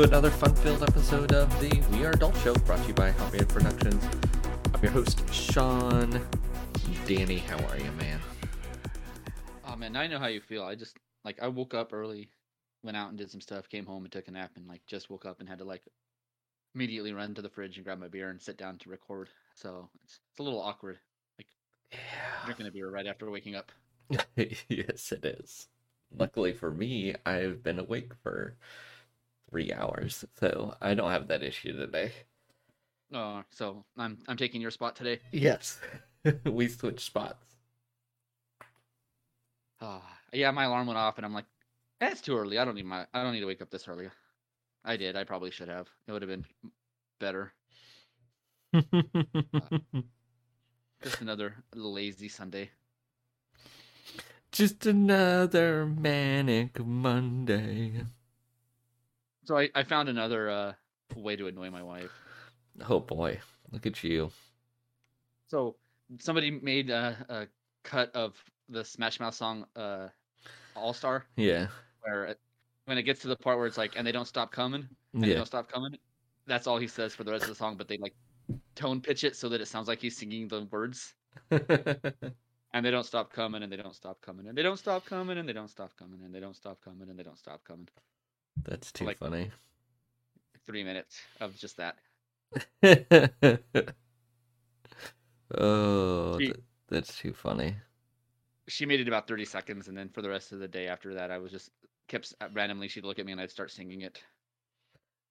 to another fun-filled episode of the We Are Adult Show, brought to you by Hot Man Productions. I'm your host, Sean. Danny, how are you, man? Oh man, I know how you feel. I just like I woke up early, went out and did some stuff, came home and took a nap, and like just woke up and had to like immediately run to the fridge and grab my beer and sit down to record. So it's it's a little awkward Yeah. drinking a beer right after waking up. yes, it is. Luckily for me, I've been awake for three hours, so I don't have that issue today. Oh, so I'm I'm taking your spot today. Yes. we switched spots. Ah, yeah, my alarm went off, and I'm like, eh, it's too early. I don't need my I don't need to wake up this early. I did. I probably should have. It would have been better. Just another lazy Sunday. Just another manic Monday. So I, I found another uh, way to annoy my wife. Oh boy, look at you. So somebody made a, a cut of the Smash Mouth song uh, All Star, Yeah. where it, when it gets to the part where it's like, and they don't stop coming, and they Yeah. don't stop coming. That's all he says for the rest of the song, but they like tone pitch it so that it sounds like he's singing the words, and they don't stop coming, and they don't stop coming, and they don't stop coming, and they don't stop coming, and they don't stop coming, and they don't stop coming. That's too Like- funny. Three minutes of just that. oh, She- th- that's too funny. She made it about thirty seconds, and then for the rest of the day after that, I was just kept randomly. She'd look at me, and I'd start singing it.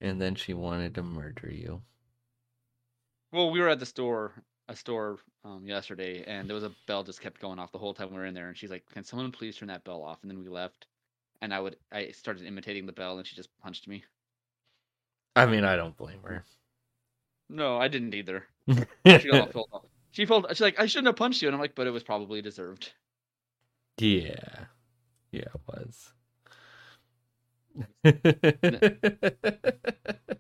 And then she wanted to murder you. Well, we were at the store, a store um, yesterday, and there was a bell just kept going off the whole time we were in there. And she's like, "Can someone please turn that bell off?" And then we left, and I would, I started imitating the bell, and she just punched me. I mean, I don't blame her. No, I didn't either. She got all filled up. She felt she's like, "I shouldn't have punched you," and I'm like, "But it was probably deserved." yeah. Yeah, it was.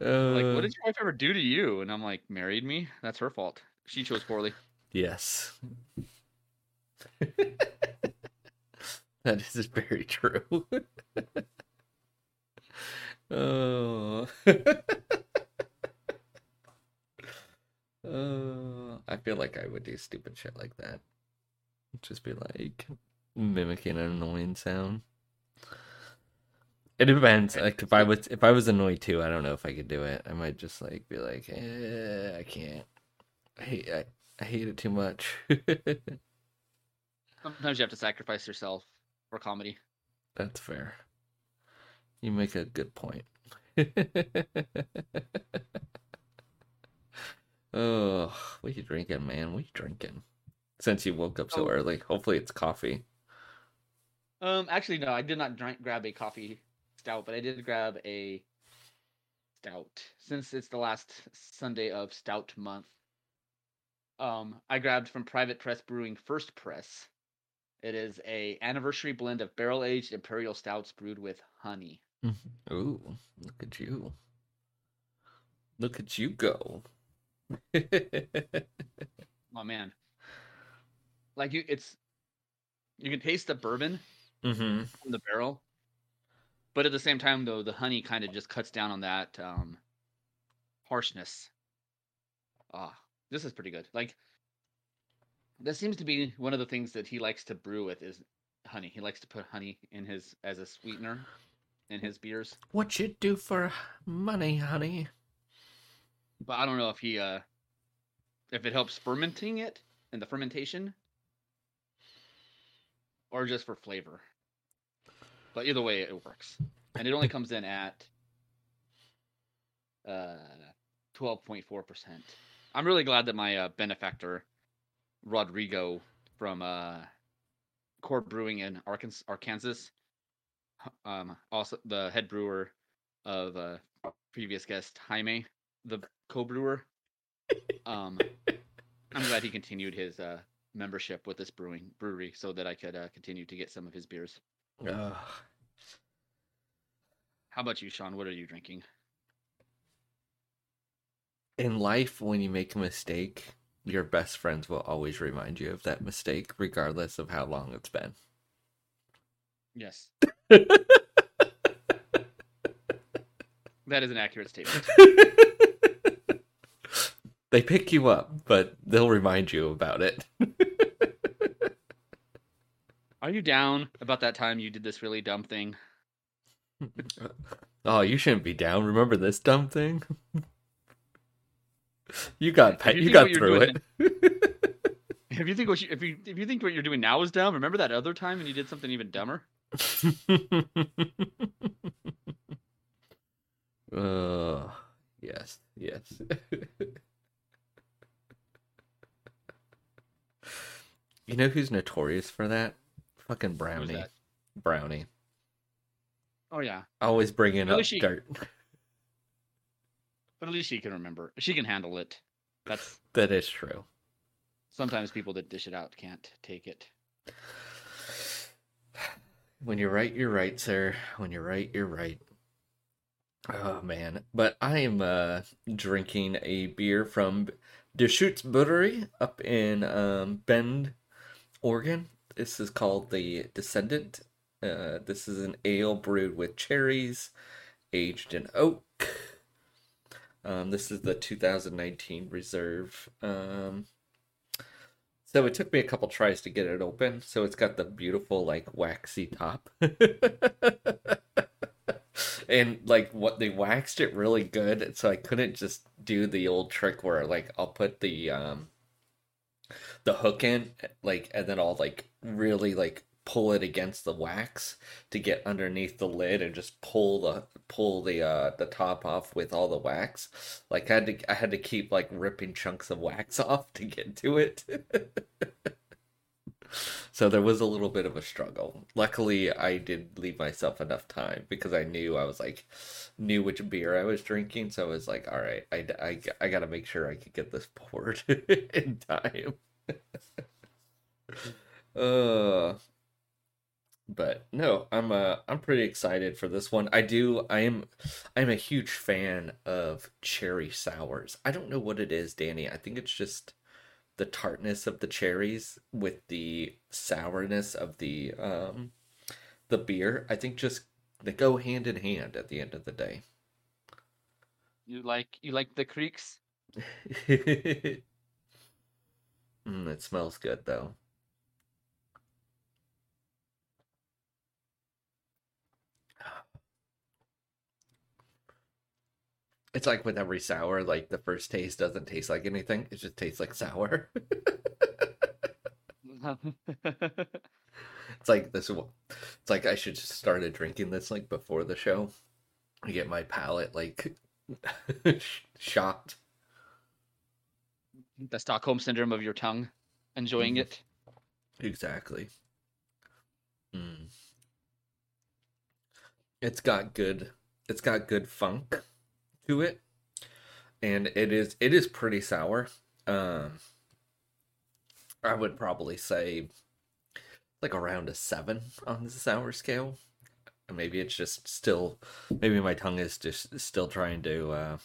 Like, Uh, what did your wife ever do to you? And I'm like, "Married me? That's her fault. She chose poorly." Yes. that is very true. oh. oh. I feel like I would do stupid shit like that. Just be like mimicking an annoying sound. It depends. Like if I was if I was annoyed too, I don't know if I could do it. I might just like be like, eh, I can't. I hate I, I hate it too much. Sometimes you have to sacrifice yourself for comedy. That's fair. You make a good point. oh, what you drinking, man? What you drinking? Since you woke up so Oh. early, hopefully it's coffee. Um, actually, no, I did not drink, grab a coffee stout, but I did grab a stout since it's the last Sunday of Stout Month. Um, I grabbed from Private Press Brewing First Press. It is a anniversary blend of barrel aged imperial stouts brewed with honey. Ooh, look at you. Look at you go. Oh man, like you, it's you can taste the bourbon mm-hmm. from the barrel, but at the same time, though, the honey kind of just cuts down on that um, harshness. Ah, this is pretty good. Like, that seems to be one of the things that he likes to brew with is honey. He likes to put honey in his as a sweetener in his beers. What you do for money, honey? But I don't know if he uh if it helps fermenting it and the fermentation or just for flavor. But either way it works. And it only comes in at uh 12.4%. I'm really glad that my uh, benefactor Rodrigo from uh Core Brewing in Arkansas, Arkansas um also the head brewer of uh previous guest Jaime the co-brewer. Um, I'm glad he continued his uh, membership with this brewing brewery so that I could uh, continue to get some of his beers. Ugh. How about you, Sean? What are you drinking? in life when you make a mistake your best friends will always remind you of that mistake regardless of how long it's been Yes. That is an accurate statement. they pick you up, but they'll remind you about it. Are you down about that time you did this really dumb thing? oh, you shouldn't be down. Remember this dumb thing? You got you you, got through it. If you think what you, if you if you think what you're doing now is dumb, remember that other time when you did something even dumber? uh, yes, yes. you know who's notorious for that? Fucking Brownie. that? Brownie. Oh yeah, Always bringing up she- dirt. But at least she can remember. She can handle it. That's That is true. sometimes people that dish it out can't take it. When you're right, you're right, sir. When you're right, you're right. Oh man, but I am uh drinking a beer from Deschutes Brewery up in um Bend, Oregon. This is called the Descendant. Uh, this is an ale brewed with cherries, aged in oak. Um, this is the 2019 Reserve. Um, so it took me a couple tries to get it open. So it's got the beautiful like waxy top. and like what they waxed it really good, so I couldn't just do the old trick where like I'll put the um the hook in like and then I'll like really like pull it against the wax to get underneath the lid and just pull the pull the uh the top off with all the wax. Like i had to i had to keep like ripping chunks of wax off to get to it. So there was a little bit of a struggle. Luckily i did leave myself enough time because i knew i was like knew which beer i was drinking. So i was like all right i i, I gotta make sure i could get this poured in time. Uh but no i'm uh i'm pretty excited for this one. I do i am i'm a huge fan of cherry sours. I don't know what it is danny. I think it's just the tartness of the cherries with the sourness of the um the beer. I think just they go hand in hand at the end of the day. You like you like the krieks? mm, it smells good though It's like with every sour, like the first taste doesn't taste like anything. It just tastes like sour. it's like this. It's like I should just started drinking this like before the show. I get my palate like shocked. the Stockholm syndrome of your tongue, enjoying Mhm. it. Exactly. Mm. It's got good. It's got good funk to it, and it is it is pretty sour. Um, I would probably say like around a seven on the sour scale. Maybe it's just still. Maybe my tongue is just still trying to uh,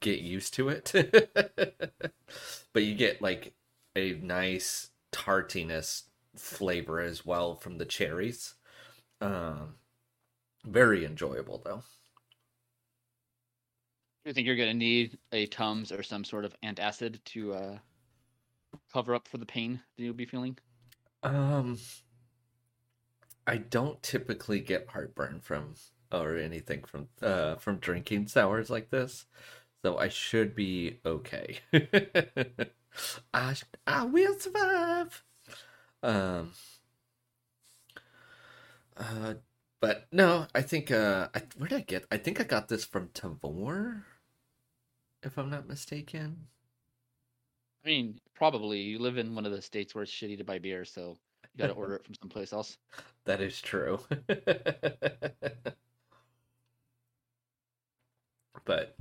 get used to it. but you get like a nice tartiness flavor as well from the cherries. Um, very enjoyable though. Do you think you're gonna need a Tums or some sort of antacid to uh, cover up for the pain that you'll be feeling? Um, I don't typically get heartburn from or anything from uh from drinking sours like this, so I should be okay. I I will survive. Um. Uh, but no, I think uh, I, where did I get? I think I got this from Tavour, if I'm not mistaken. I mean, probably you live in one of the states where it's shitty to buy beer, so you got to order it from someplace else. That is true. but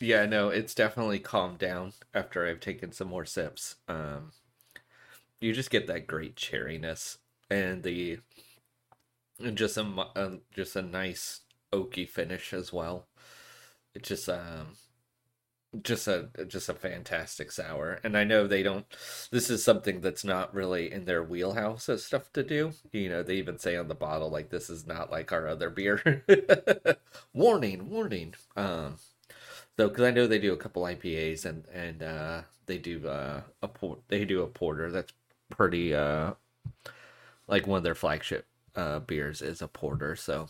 yeah, no, it's definitely calmed down after I've taken some more sips. Um, you just get that great cherryness and the and just a mu- uh, just a nice oaky finish as well. It just um just a just a fantastic sour. And i know they don't this is something that's not really in their wheelhouse of stuff to do. You know they even say on the bottle like this is not like our other beer. Warning warning. Um so because i know they do a couple ipas and and uh they do uh a port they do a porter that's pretty uh like one of their flagship uh beers is a porter so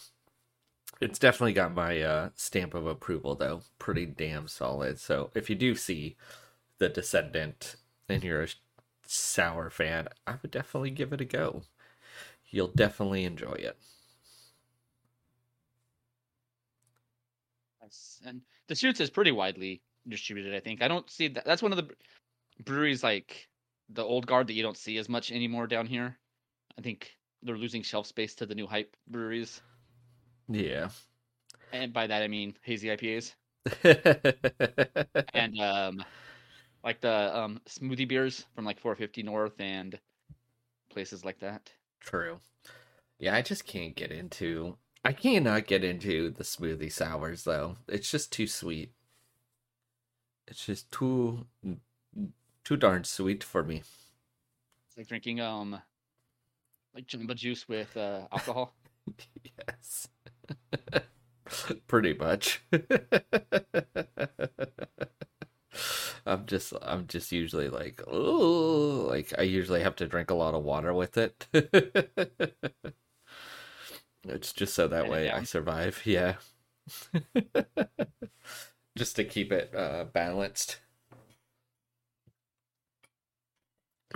it's definitely got my uh, stamp of approval, though. Pretty damn solid. So if you do see The Descendant and you're a sour fan, I would definitely give it a go. You'll definitely enjoy it. Yes. And Deschutes is pretty widely distributed, I think. I don't see that. That's one of the breweries like the old guard that you don't see as much anymore down here. I think they're losing shelf space to the new hype breweries. Yeah. And by that I mean hazy IPAs. and um like the um smoothie beers from like 450 North and places like that. True. Yeah, I just can't get into I cannot get into the smoothie sours though. It's just too sweet. It's just too too darn sweet for me. It's like drinking um like jamba juice with uh alcohol. yes. Pretty much. I'm just I'm just usually like, oh, like I usually have to drink a lot of water with it. it's just so that way I survive. Yeah. just to keep it uh, balanced.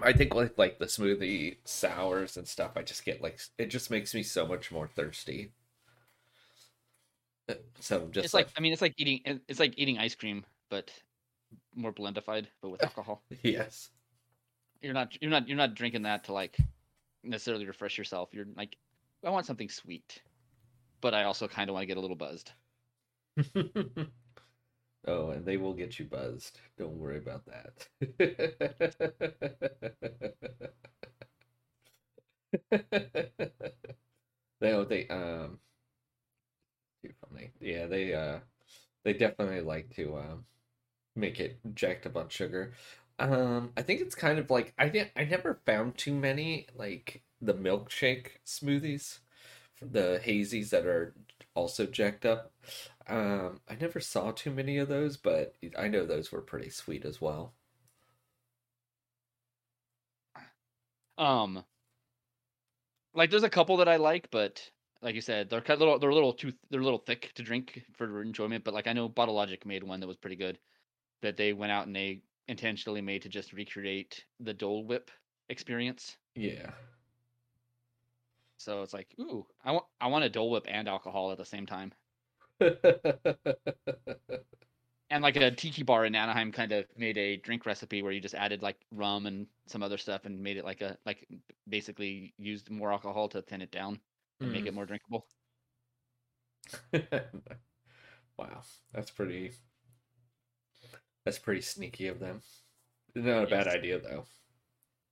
I think like like the smoothie sours and stuff, I just get like it just makes me so much more thirsty. So just it's like, like I mean, it's like eating it's like eating ice cream, but more blendified, but with alcohol. yes. You're not you're not you're not drinking that to like necessarily refresh yourself. You're like, I want something sweet, but I also kind of want to get a little buzzed. oh, and they will get you buzzed. Don't worry about that. they, they um too funny. Yeah, they uh they definitely like to um make it jacked up on sugar. Um I think it's kind of like I didn't I never found too many like the milkshake smoothies the hazies that are also jacked up. Um I never saw too many of those, but I know those were pretty sweet as well. Um like there's a couple that I like, but like you said, they're kind of little, they're a little too, they're a little thick to drink for enjoyment. But like I know Bottle Logic made one that was pretty good, that they went out and they intentionally made to just recreate the Dole Whip experience. Yeah. So it's like, ooh, I want, I want a Dole Whip and alcohol at the same time. and like a tiki bar in Anaheim kind of made a drink recipe where you just added like rum and some other stuff and made it like a like basically used more alcohol to thin it down and mm. make it mm. more drinkable. wow, that's pretty. That's pretty sneaky of them. Not a yes. bad idea though.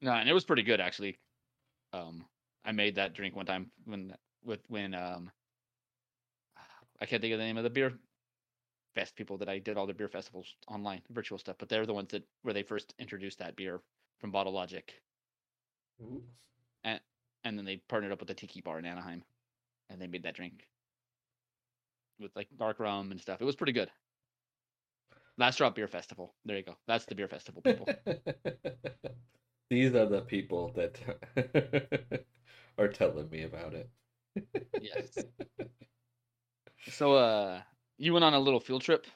No, and it was pretty good actually. Um, I made that drink one time when with when um, I can't think of the name of the beer fest people that I did all the beer festivals online, virtual stuff, but they're the ones that where they first introduced that beer from Bottle Logic. Ooh. And then they partnered up with the Tiki Bar in Anaheim, and they made that drink with like dark rum and stuff. It was pretty good. Last Drop Beer Festival. There you go. That's the beer festival people. These are the people that are telling me about it. yes. So, uh, you went on a little field trip,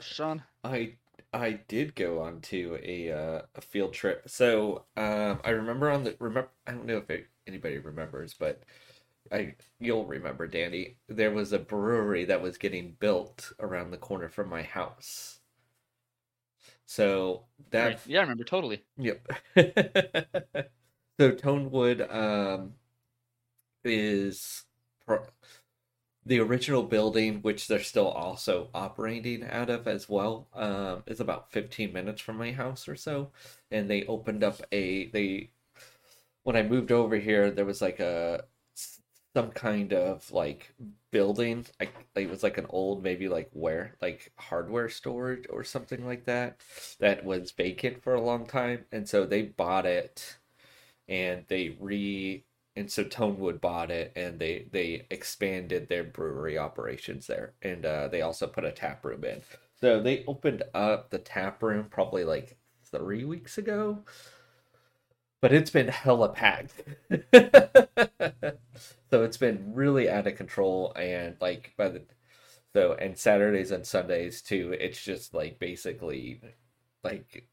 Sean. I I did go on to a uh, a field trip. So um, I remember on the remember I don't know if it, anybody remembers, but I you'll remember, Danny. There was a brewery that was getting built around the corner from my house. So that right. yeah, I remember totally. Yep. so Tonewood um, is pro- the original building, which they're still also operating out of as well, um, is about 15 minutes from my house or so. And they opened up a they when I moved over here, there was like a some kind of like building. Like it was like an old, maybe like where like hardware storage or something like that, that was vacant for a long time, and so they bought it, and they re and so Tonewood bought it, and they they expanded their brewery operations there, and uh, they also put a tap room in. So they opened up the tap room probably like three weeks ago, but it's been hella packed. so it's been really out of control, and like by the so and Saturdays and Sundays too, it's just like basically like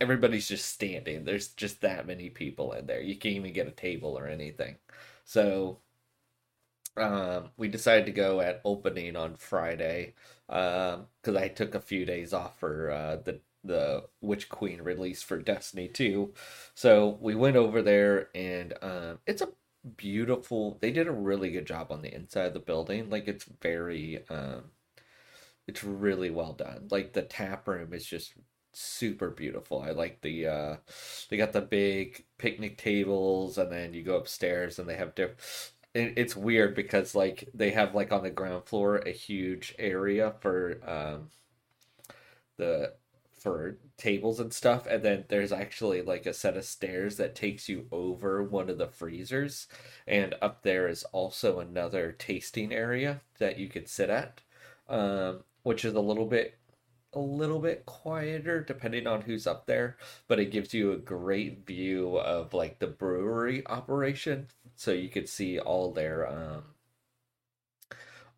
everybody's just standing. There's just that many people in there. You can't even get a table or anything. So um, we decided to go at opening on Friday because um, I took a few days off for uh, the the Witch Queen release for Destiny 2. So we went over there and um, it's a beautiful they did a really good job on the inside of the building. Like it's very um, it's really well done. Like the tap room is just super beautiful. I like the uh they got the big picnic tables and then you go upstairs and they have different it's weird because like they have like on the ground floor a huge area for um the for tables and stuff and then there's actually like a set of stairs that takes you over one of the freezers and up there is also another tasting area that you could sit at um which is a little bit a little bit quieter depending on who's up there, but it gives you a great view of like the brewery operation. So you could see all their um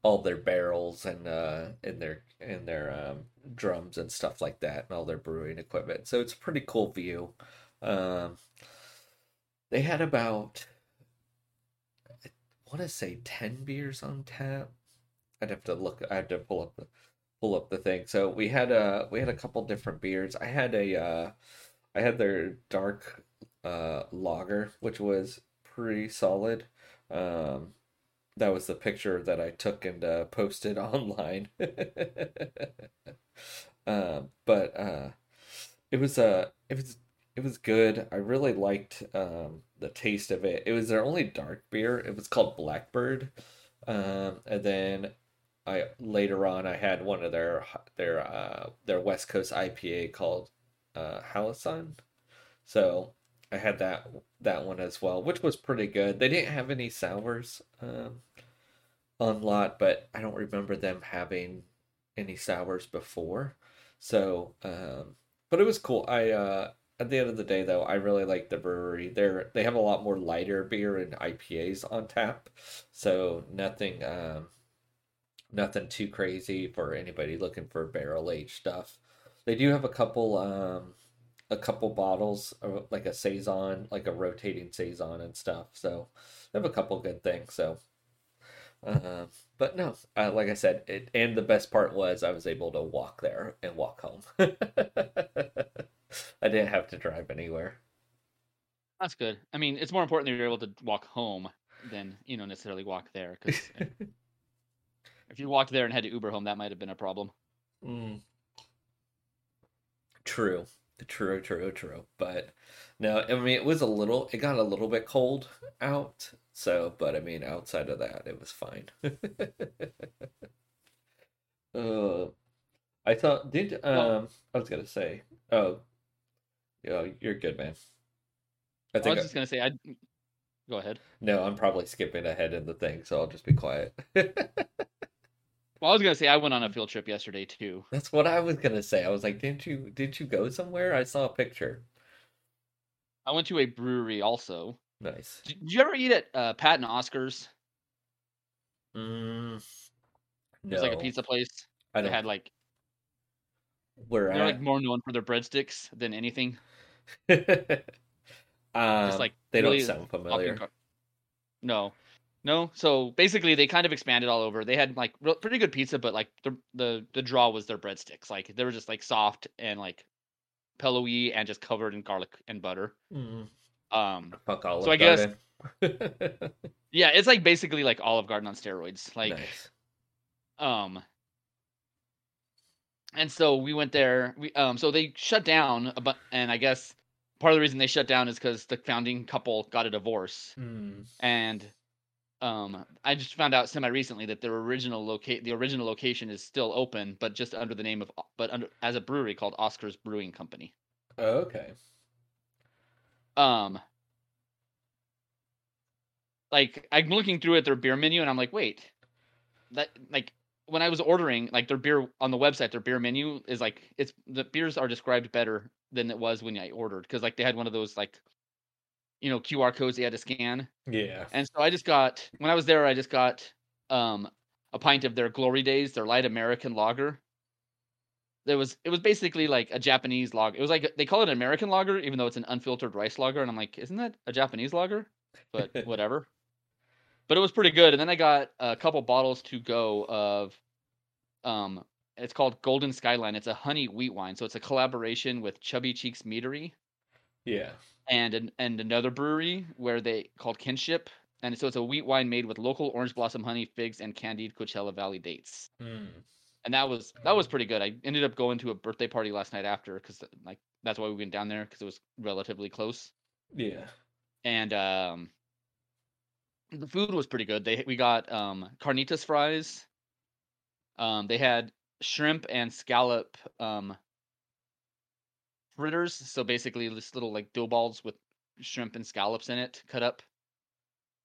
all their barrels and uh in their in their um drums and stuff like that and all their brewing equipment. So it's a pretty cool view. Um they had about I want to say 10 beers on tap. I'd have to look I had to pull up the pull up the thing. So we had a we had a couple different beers. I had a uh, I had their dark uh, lager, which was pretty solid. Um, that was the picture that I took and uh, posted online. um, but uh, it was uh, it was it was good. I really liked um, the taste of it. It was their only dark beer. It was called Blackbird. Um, and then I later on I had one of their their uh, their West Coast IPA called uh, Halcyon. So I had that that one as well, which was pretty good. They didn't have any sours um, on lot, but I don't remember them having any sours before. So, um, but it was cool. I uh, at the end of the day, though, I really like the brewery. They're they have a lot more lighter beer and IPAs on tap, so nothing. Um, nothing too crazy for anybody looking for barrel aged stuff. They do have a couple um a couple bottles of like a saison, like a rotating saison and stuff. So they have a couple good things. So uh, but no, uh, like I said, it, and the best part was I was able to walk there and walk home. I didn't have to drive anywhere. That's good. I mean, it's more important that you're able to walk home than you know necessarily walk there because If you walked there and had to Uber home, that might have been a problem. Mm. True, true, true, true. But no, I mean it was a little. It got a little bit cold out. So, but I mean, outside of that, it was fine. uh, I thought did um well, I was gonna say oh yeah you're good man. I, think I was just gonna say I go ahead. No, I'm probably skipping ahead in the thing, so I'll just be quiet. Well, I was gonna say I went on a field trip yesterday too. That's what I was gonna say. I was like, didn't you didn't you go somewhere? I saw a picture. I went to a brewery also. Nice. Did, you ever eat at uh, Pat and Oscar's? Mm, no. It was like a pizza place. I had like. Where they're at? like more known for their breadsticks than anything. um, Just like they really don't sound familiar. No, no, so basically they kind of expanded all over. They had like real, pretty good pizza, but like the the the draw was their breadsticks. Like they were just like soft and like pillowy and just covered in garlic and butter. Mm. Um, Fuck Olive so I guess yeah, it's like basically like Olive Garden on steroids. Like, nice. um, and so we went there. We um, so they shut down, but and I guess part of the reason they shut down is because the founding couple got a divorce, mm. and um, I just found out semi recently that their original locate the original location is still open, but just under the name of but under as a brewery called Oscar's Brewing Company. Oh, okay. Um, like I'm looking through at their beer menu and I'm like, wait, that like when I was ordering like their beer on the website, their beer menu is like it's the beers are described better than it was when I ordered because like they had one of those like you know QR codes they had to scan. Yeah. And so I just got when I was there, I just got um a pint of their Glory Days, their light American lager. There was it was basically like a Japanese lager. It was like they call it an American lager, even though it's an unfiltered rice lager. And I'm like, isn't that a Japanese lager? But whatever. But it was pretty good. And then I got a couple bottles to go of um it's called Golden Skyline. It's a honey wheat wine. So it's a collaboration with Chubby Cheeks Meadery Yeah. and an, and another brewery where they called Kinship. And so it's a wheat wine made with local orange blossom honey, figs, and candied Coachella Valley dates. Mm. And that was that was pretty good. I ended up going to a birthday party last night after because like that's why we went down there because it was relatively close. Yeah. And um, the food was pretty good. They we got um carnitas fries. Um, they had shrimp and scallop um fritters. So basically, this little like dough balls with shrimp and scallops in it, cut up.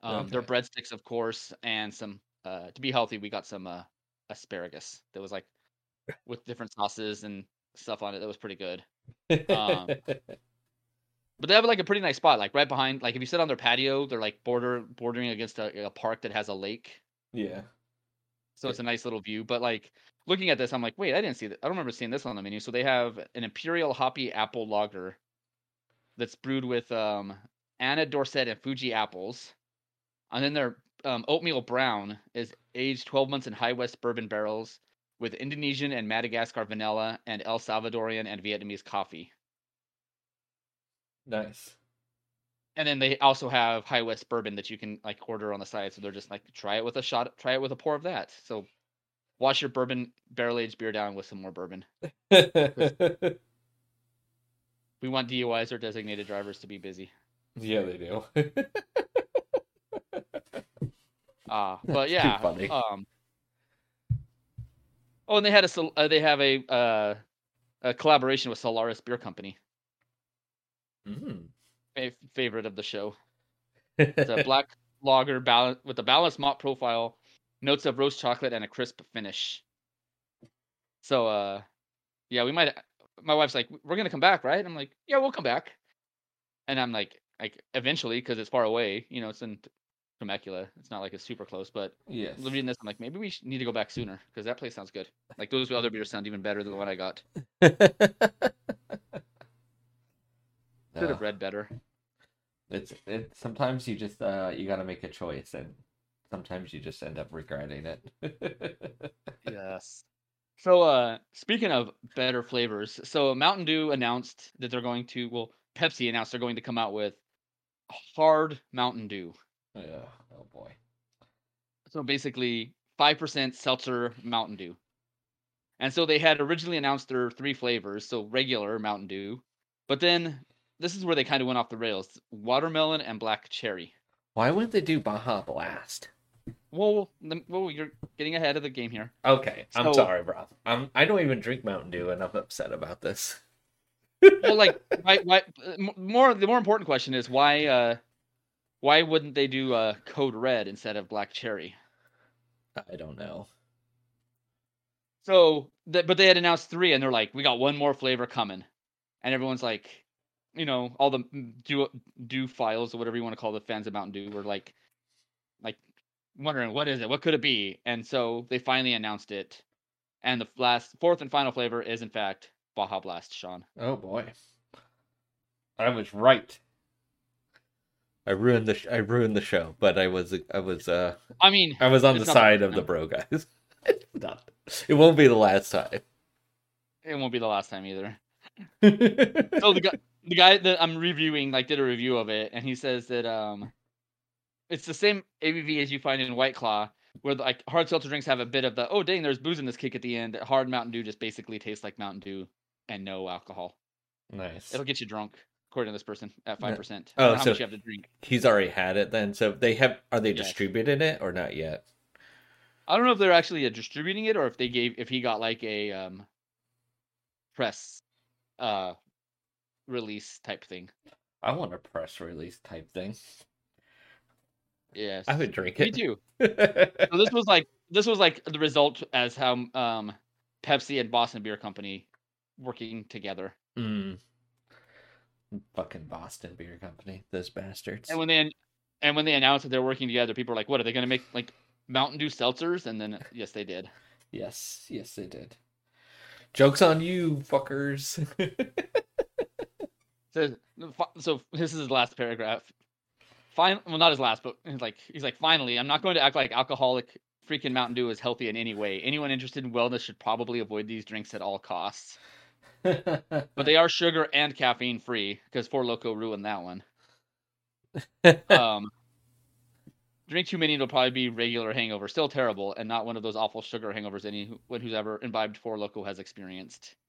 Um, their Okay. breadsticks, of course, and some. Uh, to be healthy, we got some uh asparagus that was like with different sauces and stuff on it. That was pretty good. Um, But they have like a pretty nice spot, like right behind. Like if you sit on their patio, they're like border bordering against a, a park that has a lake, yeah. so it's a nice little view. But like looking at this, I'm like, wait, I didn't see that. I don't remember seeing this on the menu. So they have an imperial hoppy apple lager that's brewed with um, Anna Dorset and Fuji apples, and then their um, oatmeal brown is aged 12 months in high west bourbon barrels with Indonesian and Madagascar vanilla and El Salvadorian and Vietnamese coffee. Nice. And then they also have High West bourbon that you can like order on the side. So they're just like try it with a shot, try it with a pour of that. So wash your bourbon barrel aged beer down with some more bourbon. We want DUIs or designated drivers to be busy. Yeah, they do. Uh but yeah. funny. Um Oh, and they had a uh, they have a uh a collaboration with Solaris Beer Company, mm. a favorite of the show. It's a black lager balance with a balanced malt profile, notes of roast chocolate, and a crisp finish. So, uh, yeah, we might. My wife's like, "We're gonna come back, right?" I'm like, "Yeah, we'll come back." And I'm like, like eventually, because it's far away. You know, it's in Temecula. It's not like it's super close, but yes. reading this, I'm like, maybe we need to go back sooner because that place sounds good. Like those other beers sound even better than the one I got. Should have read better. it's it. Sometimes you just uh you got to make a choice, and sometimes you just end up regretting it. Yes. So uh speaking of better flavors, so Mountain Dew announced that they're going to well Pepsi announced they're going to come out with hard Mountain Dew. Yeah. Oh boy. So basically 5% seltzer Mountain Dew. And so they had originally announced their three flavors, so regular Mountain Dew, but then this is where they kind of went off the rails. Watermelon and black cherry. Why wouldn't they do Baja Blast? Well, well, you're getting ahead of the game here. Okay, I'm So- sorry, bro. I'm I don't even drink Mountain Dew, and I'm upset about this. well, like, why, why, uh, more the more important question is why, uh, why wouldn't they do uh, Code Red instead of Black Cherry? I don't know. So, th- but they had announced three, and they're like, we got one more flavor coming, and everyone's like, you know, all the mm, do do files or whatever you want to call the fans of Mountain Dew were like, like wondering what is it, what could it be, and so they finally announced it, and the last fourth and final flavor is in fact Baja Blast, Sean. Oh boy, I was right. I ruined the sh- I ruined the show, but I was I was uh I mean, I was on the side of the bro guys. Not- it won't be the last time. it won't be the last time either. so the guy the guy that I'm reviewing like did a review of it and he says that um it's the same ABV as you find in White Claw where the, like hard seltzer drinks have a bit of the oh dang there's booze in this kick at the end hard Mountain Dew just basically tastes like Mountain Dew and no alcohol nice. it'll get you drunk according to this person, at five percent. Oh, how so- much you have to drink. He's already had it then. So they have are they Yes. distributed it or not yet? I don't know if they're actually uh, distributing it or if they gave if he got like a um press uh release type thing. I want a press release type thing. Yes. I would drink Me it. too. So this was like this was like the result as how um Pepsi and Boston Beer Company working together. Mm. Fucking Boston Beer Company, those bastards. And when they and when they announced that they're working together, people were like, "What are they going to make like Mountain Dew seltzers?" And then yes, they did. Yes, yes, they did. Jokes on you, fuckers. So, so this is his last paragraph. Fine, well, not his last, but he's like, he's like, finally, I'm not going to act like alcoholic freaking Mountain Dew is healthy in any way. Anyone interested in wellness should probably avoid these drinks at all costs. But they are sugar and caffeine free because Four Loco ruined that one. Um, drink too many, it'll probably be regular hangover. Still terrible, and not one of those awful sugar hangovers anyone who's ever imbibed Four Loco has experienced.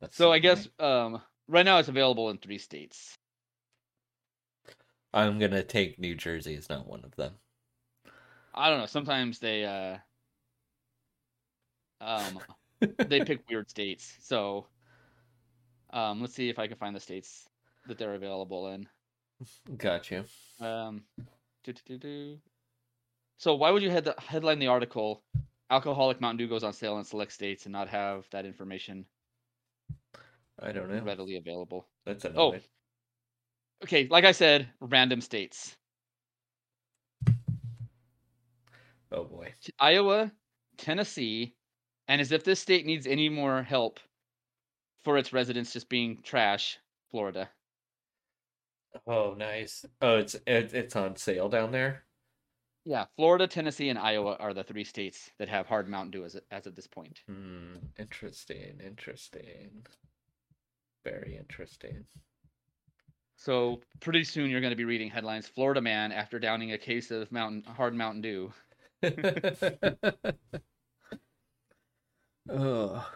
That's So I guess um, right now it's available in three states. I'm gonna take New Jersey as not one of them. I don't know. Sometimes they uh um they pick weird states. So um let's see if I can find the states that they're available in. Got you. Um. So why would you head the, headline the article alcoholic Mountain Dew goes on sale in select states and not have that information I don't know. readily available? That's Oh. Okay, like I said, random states. Oh boy. Iowa, Tennessee, and as if this state needs any more help for its residents just being trash, Florida. Oh nice. Oh, it's it, it's on sale down there. Yeah, Florida, Tennessee, and Iowa are the three states that have hard Mountain Dew as, as of this point. Hmm. Interesting. Interesting. Very interesting. So pretty soon you're going to be reading headlines: Florida man after downing a case of mountain hard Mountain Dew. oh,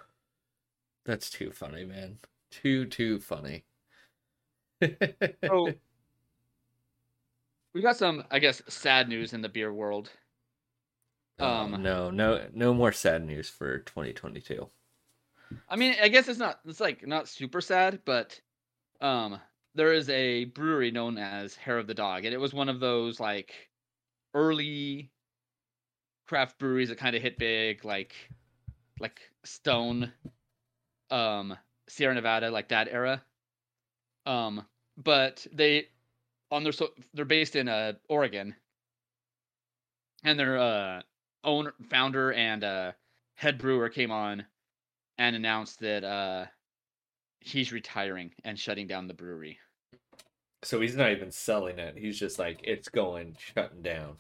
that's too funny, man. Too too funny. So we got some, I guess, sad news in the beer world. Oh, um, no, no, no more sad news for 2022. I mean, I guess it's not it's like not super sad, but um there is a brewery known as Hair of the Dog, and it was one of those like early craft breweries that kind of hit big, like like Stone, um, Sierra Nevada, like that era. Um, but they on their so they're based in uh Oregon, and their uh owner, founder, and uh head brewer came on and announced that uh he's retiring and shutting down the brewery. So he's not even selling it. He's just like it's going shutting down.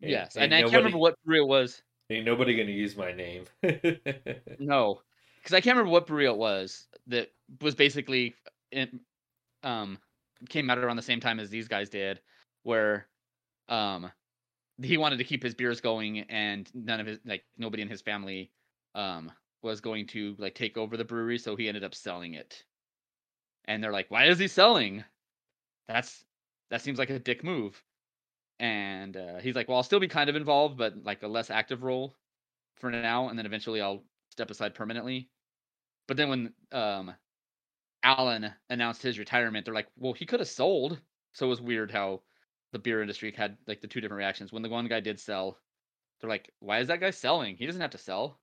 Yes, ain't and I can't remember what brewery it was. Ain't nobody gonna use my name. No, because I can't remember what brewery it was that was basically in, um came out around the same time as these guys did, where um he wanted to keep his beers going and none of his like nobody in his family um was going to like take over the brewery, so he ended up selling it. And they're like, "Why is he selling?" That's that seems like a dick move. And uh, he's like, "Well, I'll still be kind of involved, but like a less active role for now, and then eventually I'll step aside permanently." But then when um, Alan announced his retirement, they're like, "Well, he could have sold." So it was weird how the beer industry had like the two different reactions. When the one guy did sell, they're like, "Why is that guy selling? He doesn't have to sell."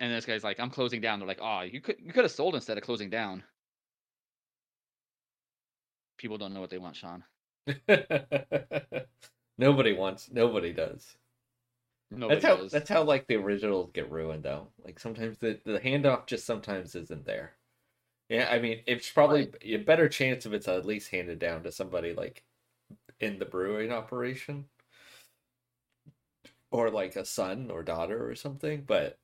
And this guy's like, "I'm closing down." They're like, "Oh, you could you could have sold instead of closing down." People don't know what they want, Sean. nobody wants. Nobody does. Nobody that's how. does. That's how like the originals get ruined though. Like sometimes the the handoff just sometimes isn't there. Yeah, I mean it's probably a better chance if it's at least handed down to somebody like in the brewing operation, or like a son or daughter or something. But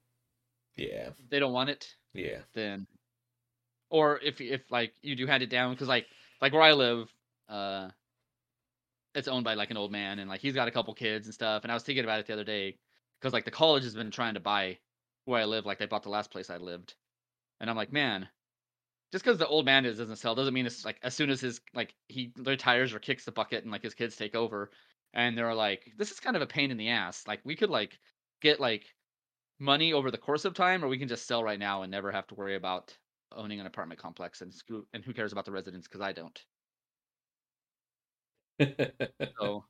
yeah, they don't want it. yeah. then or if if like you do hand it down because like like where i live uh it's owned by like an old man and like he's got a couple kids and stuff and i was thinking about it the other day because like the college has been trying to buy where i live like they bought the last place i lived and I'm like, man, just because the old man is doesn't sell doesn't mean it's like as soon as his like he retires or kicks the bucket and like his kids take over, and they're like, this is kind of a pain in the ass. Like we could like get like money over the course of time, or we can just sell right now and never have to worry about owning an apartment complex and screw and who cares about the residents because I don't. So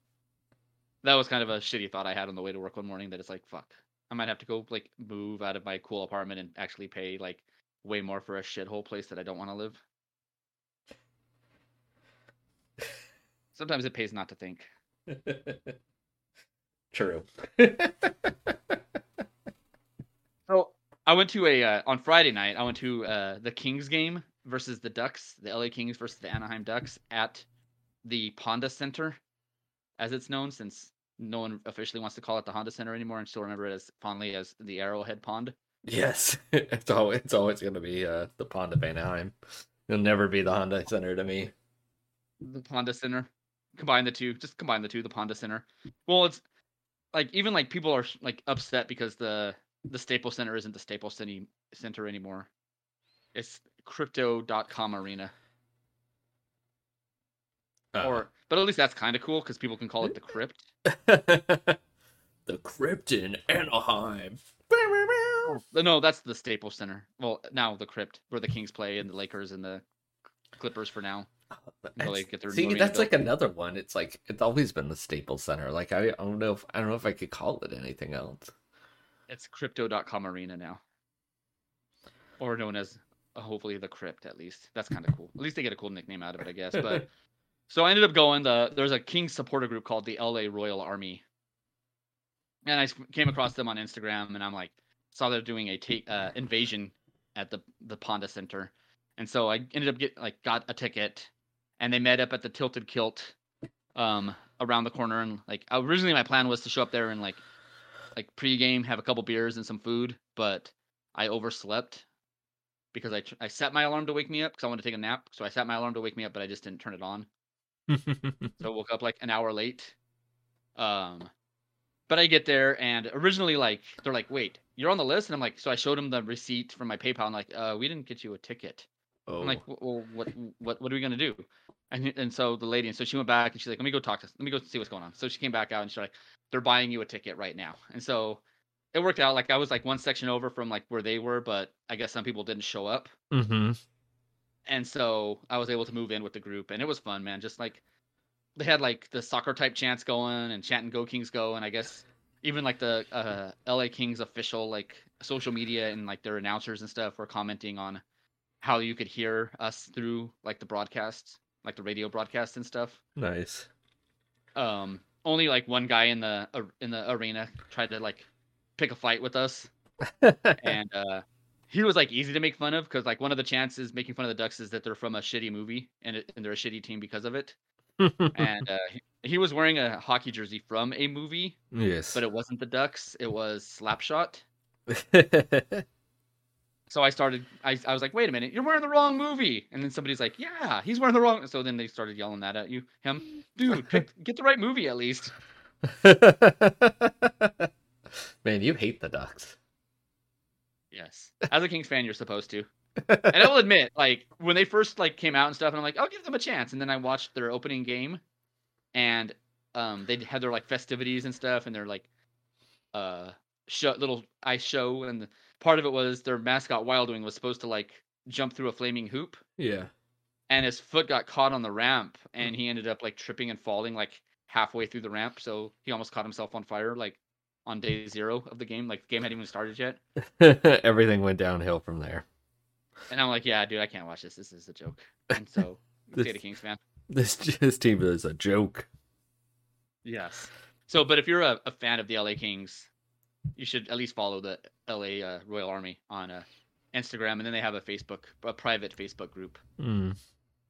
that was kind of a shitty thought I had on the way to work one morning that it's like fuck. I might have to go like move out of my cool apartment and actually pay like way more for a shithole place that I don't want to live. Sometimes it pays not to think. True. So I went to a uh, on Friday night. I went to uh, the Kings game versus the Ducks, the LA Kings versus the Anaheim Ducks at the Honda Center, as it's known, since no one officially wants to call it the Honda Center anymore, and still remember it as fondly as the Arrowhead Pond. yes, it's always it's always going to be uh, the Pond of Anaheim. It'll never be the Honda Center to me. The Honda Center. Combine the two. Just combine the two. The Honda Center. Well, it's like even like people are like upset because the the Staples Center isn't the Staples City Center anymore. It's Crypto.com Arena. Uh, or but at least that's kind of cool because people can call it the crypt the Crypt in Anaheim. Uh, no that's the staples center well now the crypt where the kings play and the lakers and the clippers for now That's- See, that's like another one. It's like it's always been the Staples Center. Like I, I don't know if I don't know if I could call it anything else. it's crypto.com arena now or known as hopefully the crypt at least that's kind of cool at least they get a cool nickname out of it i guess but so i ended up going the there's a kings supporter group called the la royal army. And I came across them on instagram and i'm like saw they're doing a uh, invasion at the the Ponda Center, and so I ended up get like got a ticket, and they met up at the Tilted Kilt, um, around the corner, and like originally my plan was to show up there and like, like pregame, have a couple beers and some food, but I overslept because I I set my alarm to wake me up because I wanted to take a nap, so I set my alarm to wake me up, but I just didn't turn it on, so I woke up like an hour late. Um, but I get there and originally like they're like, wait, you're on the list, and I'm like, so I showed them the receipt from my PayPal. and like, uh, we didn't get you a ticket. oh, I'm like, well, what, what, what are we gonna do? And and so the lady, and so she went back and she's like, let me go talk to, let me go see what's going on. So she came back out and she's like, they're buying you a ticket right now. And so it worked out. Like I was like one section over from like where they were, but I guess some people didn't show up mm-hmm. And so I was able to move in with the group, and it was fun, man. Just like they had like the soccer type chants going, and chanting "Go Kings Go," and I guess even like the uh, LA Kings official like social media and like their announcers and stuff were commenting on how you could hear us through like the broadcasts, like the radio broadcasts and stuff. Nice. Um, only like one guy in the ar- in the arena tried to like pick a fight with us, and uh he was like easy to make fun of because like one of the chances making fun of the ducks is that they're from a shitty movie and, it, and they're a shitty team because of it. And uh he, he was wearing a hockey jersey from a movie yes. but it wasn't the ducks it was slapshot. So i started I, I was like wait a minute you're wearing the wrong movie. And then somebody's like yeah he's wearing the wrong so then they started yelling that at you him. Dude pick, get the right movie at least. Man, you hate the Ducks. Yes as a kings fan you're supposed to and I will admit, like when they first like came out and stuff, and I'm like, I'll give them a chance. And then I watched their opening game, and um, they had their like festivities and stuff, and their like uh show, little ice show, and the, part of it was their mascot Wild Wing was supposed to like jump through a flaming hoop, Yeah. and his foot got caught on the ramp, and he ended up like tripping and falling like halfway through the ramp, so he almost caught himself on fire like on day zero of the game. Like the game hadn't even started yet. Everything went downhill from there. And I'm like, yeah, dude, I can't watch this. This is a joke. And so, This- State of Kings fan. This this team is a joke. Yes. So, but if you're a, a fan of the LA Kings, you should at least follow the LA uh, Royal Army on uh, Instagram, and then they have a Facebook, a private Facebook group Mm.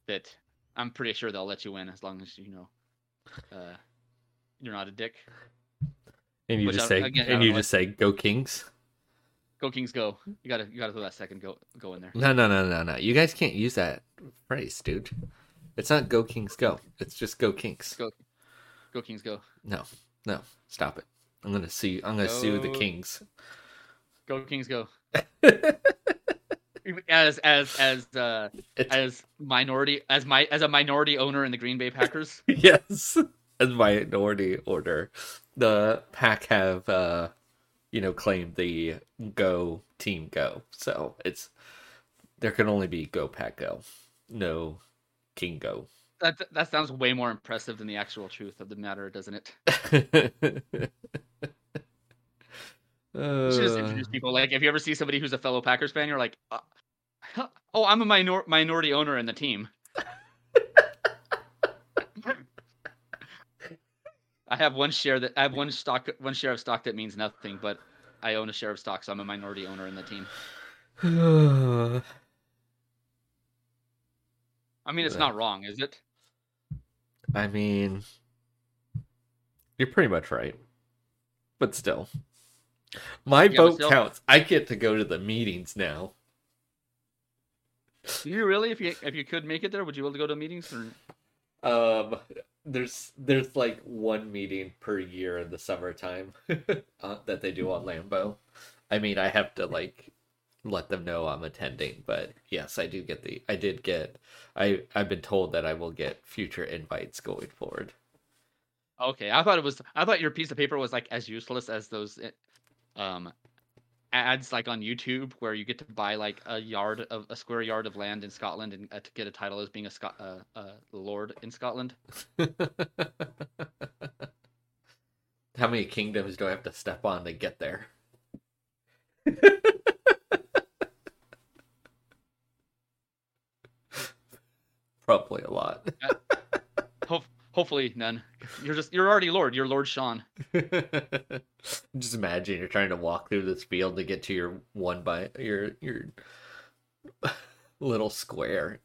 that I'm pretty sure they'll let you in as long as you know uh, you're not a dick. And you Which just I- say again, and you like- just say go Kings. Go Kings, go! You gotta, you gotta throw that second go, go in there. No, no, no, no, no. You guys can't use that phrase, dude. It's not go Kings go. It's just go Kings. Go, go Kings, go! No, no, stop it. I'm gonna sue. I'm gonna sue the Kings. Go Kings, go! as as as uh It's- as minority as my as a minority owner in the Green Bay Packers. yes, as minority order, the pack have uh, you know claimed the go team go. So it's there can only be go pack go, no king go. That that sounds way more impressive than the actual truth of the matter, doesn't it? Should just Uh, introduce people. Like, if you ever see somebody who's a fellow Packers fan, you're like, uh, "Oh, I'm a minor- minority owner in the team." I have one share that I have one stock, one share of stock that means nothing, but I own a share of stock, so I'm a minority owner in the team. I mean, it's not wrong, is it? I mean, you're pretty much right, but still, my but vote still- counts. I get to go to the meetings now. Do you really? If you if you could make it there, would you be able to go to meetings? Or... Um, there's there's like one meeting per year in the summertime uh, that they do on Lambeau. I mean, I have to like let them know I'm attending, but yes, I do get the I did get I I've been told that I will get future invites going forward. Okay, I thought it was. I thought your piece of paper was like as useless as those, eh, um, ads like on YouTube where you get to buy like a yard of a square yard of land in Scotland and uh, to get a title as being a Scot uh, uh, lord in Scotland. How many kingdoms do I have to step on to get there? Probably a lot. Ho- hopefully none. You're just you're already lord. You're Lord Sean. Just imagine you're trying to walk through this field to get to your one by your your little square,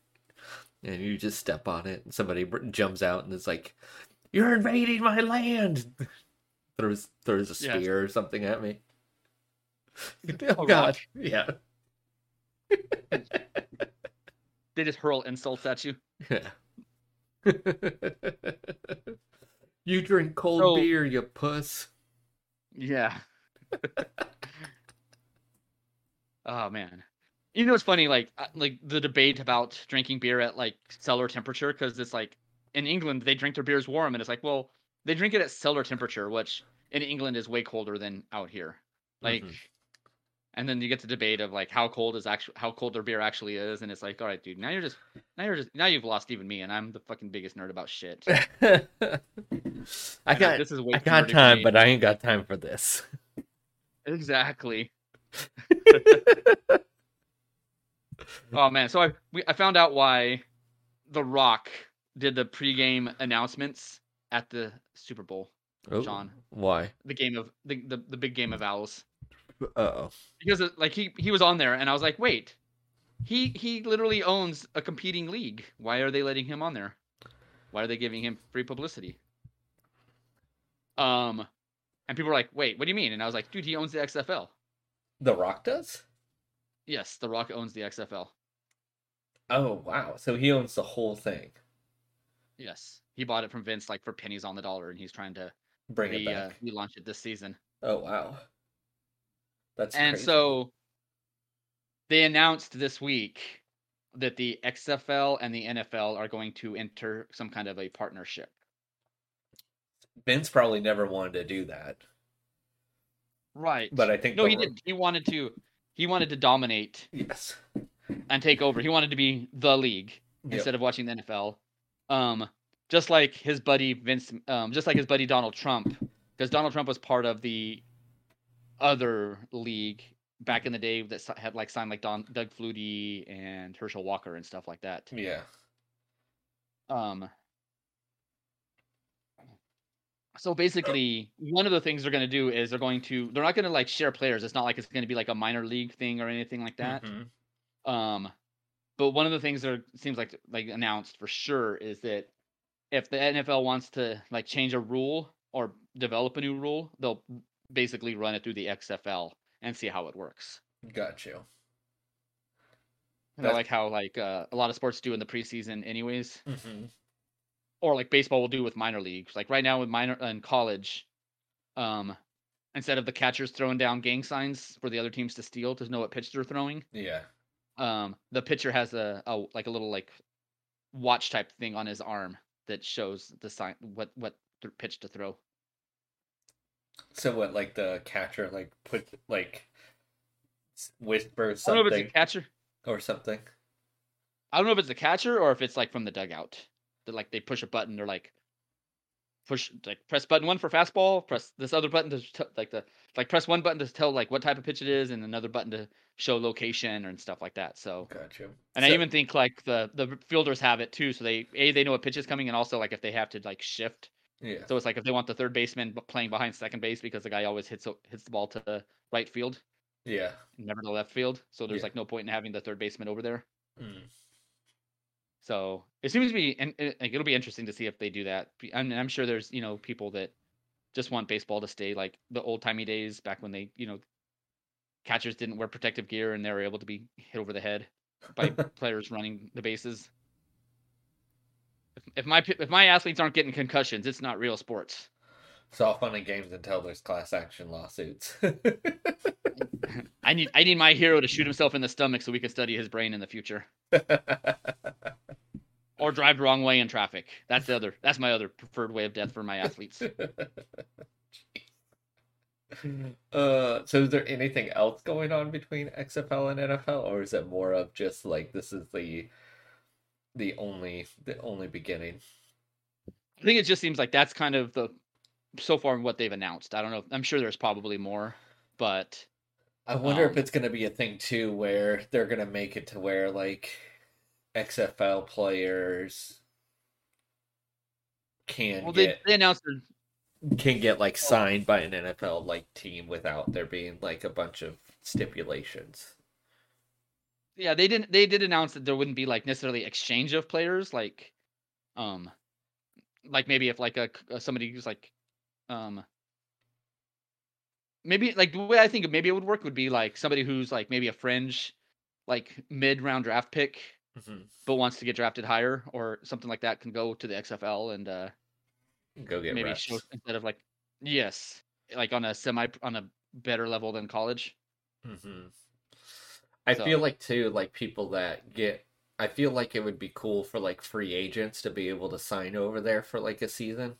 and you just step on it, and somebody jumps out and it's like, "You're invading my land!" throws throws a Yes. spear or something at me. Oh God! Yeah. They just hurl insults at you. Yeah. you drink cold So- beer, you puss. Yeah. oh man. You know it's funny, like uh, like the debate about drinking beer at like cellar temperature, because it's like in England they drink their beers warm, and it's like, well, they drink it at cellar temperature, which in England is way colder than out here. Like, Mhm. and then you get the debate of like how cold is actually how cold their beer actually is, and it's like, all right, dude, now you're just now you're just now you've lost even me, and I'm the fucking biggest nerd about shit. I got this is way I got time, me. but I ain't got time for this. exactly. Oh man, so I we, I found out why The Rock did the pregame announcements at the Super Bowl, Oh, Sean. Why? the game of the the, the big game of owls. Uh-oh. Because it, like he he was on there and I was like, "Wait. He he literally owns a competing league. Why are they letting him on there? Why are they giving him free publicity?" Um and people were like, "Wait, what do you mean?" And I was like, "Dude, he owns the XFL." The Rock does? Yes, The Rock owns the XFL. Oh, wow. So he owns the whole thing. Yes. He bought it from Vince like for pennies on the dollar and he's trying to Bring it re, uh, back. relaunch it this season. Oh, wow. That's and crazy. so they announced this week that the XFL and the NFL are going to enter some kind of a partnership. Vince probably never wanted to do that. Right. But I think no, he Ro- did. He wanted to. He wanted to dominate Yes. and take over. He wanted to be the league Yep. instead of watching the NFL. Um, just like his buddy Vince, um, just like his buddy Donald Trump, because Donald Trump was part of the other league back in the day that had like signed like Don Doug Flutie and Herschel Walker and stuff like that. Yeah. Um, so basically, one of the things they're going to do is they're going to they're not going to like share players. It's not like it's going to be like a minor league thing or anything like that. Mhm. Um, but one of the things that seems like like announced for sure is that if the NFL wants to like change a rule or develop a new rule, they'll basically run it through the XFL and see how it works. Got you. Know, like how like uh, a lot of sports do in the preseason, anyways, Mm-hmm. Or like baseball will do with minor leagues. Like right now with minor in college, um, instead of the catchers throwing down gang signs for the other teams to steal to know what pitch they're throwing, Yeah. um, the pitcher has a, a like a little like watch type thing on his arm that shows the sign what what th- pitch to throw. So what, like the catcher, like put like s- whispers I don't know if something it's a catcher. or something. I don't know if it's a catcher or if it's like from the dugout. That like they push a button. They're like push like press button one for fastball. Press this other button to t- like the like press one button to tell like what type of pitch it is, and another button to show location and stuff like that. So Gotcha. and I even think like the the fielders have it too. So they a they know what pitch is coming, and also like if they have to like shift. yeah. So it's like if they want the third baseman playing behind second base because the guy always hits hits the ball to the right field, Yeah. never the left field. So there's Yeah. like no point in having the third baseman over there. Mm. So it seems to be, and it- like, it'll be interesting to see if they do that. I'm, I'm sure there's, you know, people that just want baseball to stay like the old timey days back when they, you know, catchers didn't wear protective gear and they were able to be hit over the head by players running the bases. If, if my if my athletes aren't getting concussions, it's not real sports. It's all fun and games until there's class action lawsuits. I need I need my hero to shoot himself in the stomach so we can study his brain in the future, or drive the wrong way in traffic. That's the other. That's my other preferred way of death for my athletes. uh, so is there anything else going on between XFL and NFL, or is it more of just like this is the the only the only beginning? I think it just seems like that's kind of the so far what they've announced. I don't know. I'm sure there's probably more, but I wonder if Um, it's gonna be a thing too, where they're gonna make it to where like XFL players can well, get they announced their- can get like signed by an NFL like team without there being like a bunch of stipulations. yeah they didn't they did announce that there wouldn't be like necessarily exchange of players like um like maybe if like a uh, somebody who's like um maybe like the way I think maybe it would work would be like somebody who's like maybe a fringe like mid round draft pick Mhm. but wants to get drafted higher or something like that can go to the XFL and uh Go get maybe reps. show instead of like yes like on a semi on a better level than college hmm I So- feel like too, like people that get. I feel like it would be cool for like free agents to be able to sign over there for like a season.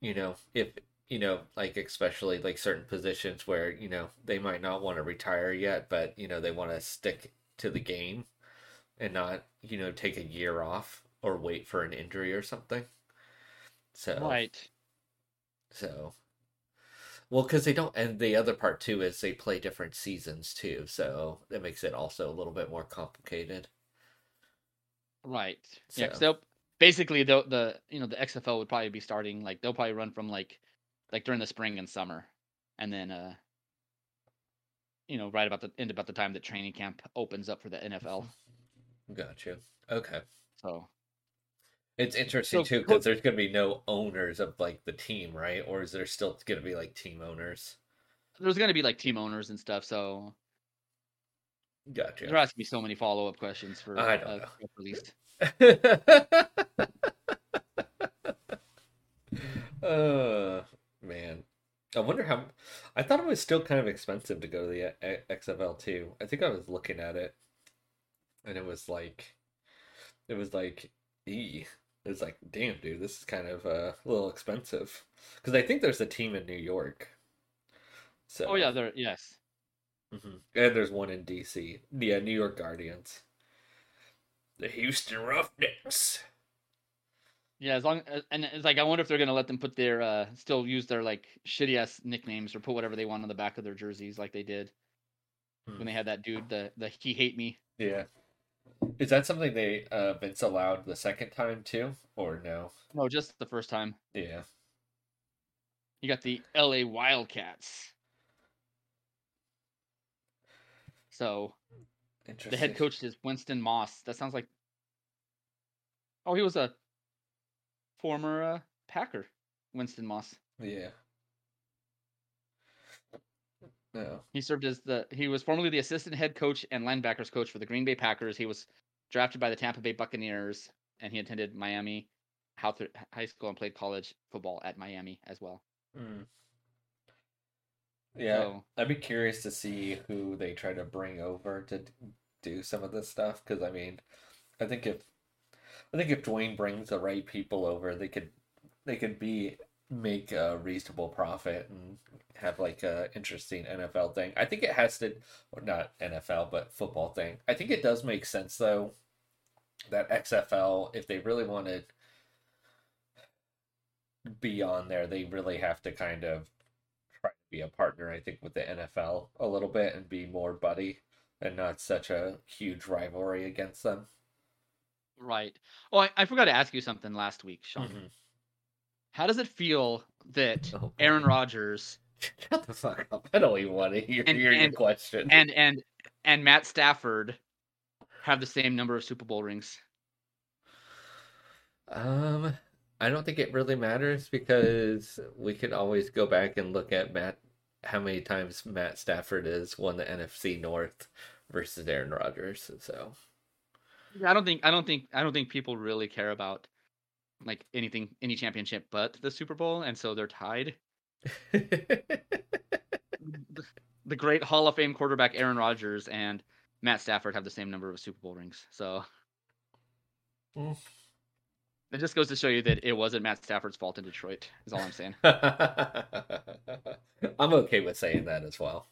You know, if you know, like especially like certain positions where you know they might not want to retire yet, but you know they want to stick to the game and not you know take a year off or wait for an injury or something. So right so, well, because they don't, and the other part too is they play different seasons too, so that makes it also a little bit more complicated. right yeah 'cause So- they'll basically the the you know the XFL would probably be starting like they'll probably run from like like during the spring and summer and then uh you know right about the end about the time that training camp opens up for the NFL Gotcha. Okay, so it's interesting So, too because there's gonna be no owners of like the team, right? Or is there still gonna be like team owners? there's going to be like team owners and stuff so Gotcha. there has to be so many follow-up questions for I don't uh, know. press release uh man i wonder how i thought it was still kind of expensive to go to the uh, xfl too i think i was looking at it and it was like it was like e it was like damn dude this is kind of uh, a little expensive because i think there's a team in new york so oh yeah there yes mhm. and there's one in dc yeah new york guardians the houston roughnecks Yeah, as long as, and it's like I wonder if they're gonna let them put their uh still use their like shitty ass nicknames or put whatever they want on the back of their jerseys like they did Hmm. when they had that dude the the he hate me. Yeah. Is that something they uh Vince allowed the second time too? Or no? No, just the first time. Yeah. You got the L.A. Wildcats. So Interesting. the head coach is Winston Moss. That sounds like. Oh, he was a former uh, Packer, Winston Moss. Yeah. No. He served as the he was formerly the assistant head coach and linebackers coach for the Green Bay Packers. He was drafted by the Tampa Bay Buccaneers and he attended Miami high school and played college football at Miami as well. Mm. Yeah. So I'd be curious to see who they try to bring over to do some of this stuff because I mean, I think if I think if Dwayne brings the right people over, they could they could be make a reasonable profit and have like a interesting NFL thing. I think it has to, or not NFL, but football thing. I think it does make sense though that XFL, if they really wanted be on there, they really have to kind of try to be a partner. I think with the NFL a little bit and be more buddy and not such a huge rivalry against them. Right. Oh, I, I forgot to ask you something last week, Sean. Mm-hmm. How does it feel that Oh, Aaron Rodgers Shut the fuck up! I don't even want to hear, And- hear your question. and and and Matt Stafford have the same number of Super Bowl rings? Um, I don't think it really matters because we could always go back and look at Matt, how many times Matt Stafford has won the NFC North versus Aaron Rodgers. So I don't think I don't think I don't think people really care about like anything any championship but the Super Bowl, and so they're tied. The, great Hall of Fame quarterback Aaron Rodgers and Matt Stafford have the same number of Super Bowl rings. So Mm. it just goes to show you that it wasn't Matt Stafford's fault in Detroit. Is all I'm saying. I'm okay with saying that as well.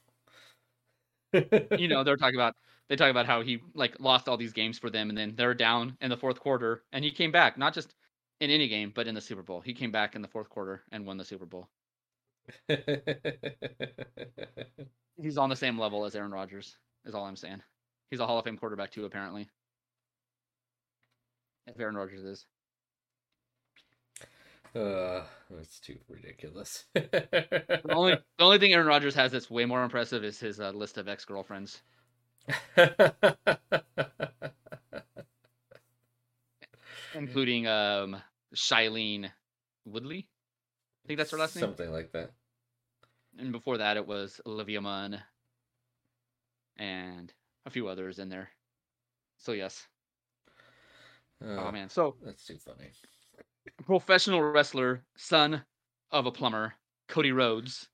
you know, they're talking about they talk about how he like lost all these games for them, and then they're down in the fourth quarter, and he came back, not just in any game, but in the Super Bowl. He came back in the fourth quarter and won the Super Bowl. He's on the same level as Aaron Rodgers. Is all I'm saying. He's a Hall of Fame quarterback too, apparently. If Aaron Rodgers is. uh, that's too ridiculous. The only the only thing Aaron Rodgers has that's way more impressive is his uh, list of ex girlfriends. including um Shailene Woodley. I think that's her last name. Something like that. And before that, it was Olivia Munn and a few others in there. So yes. Oh, Oh man. So that's too funny. professional wrestler, son of a plumber, Cody Rhodes,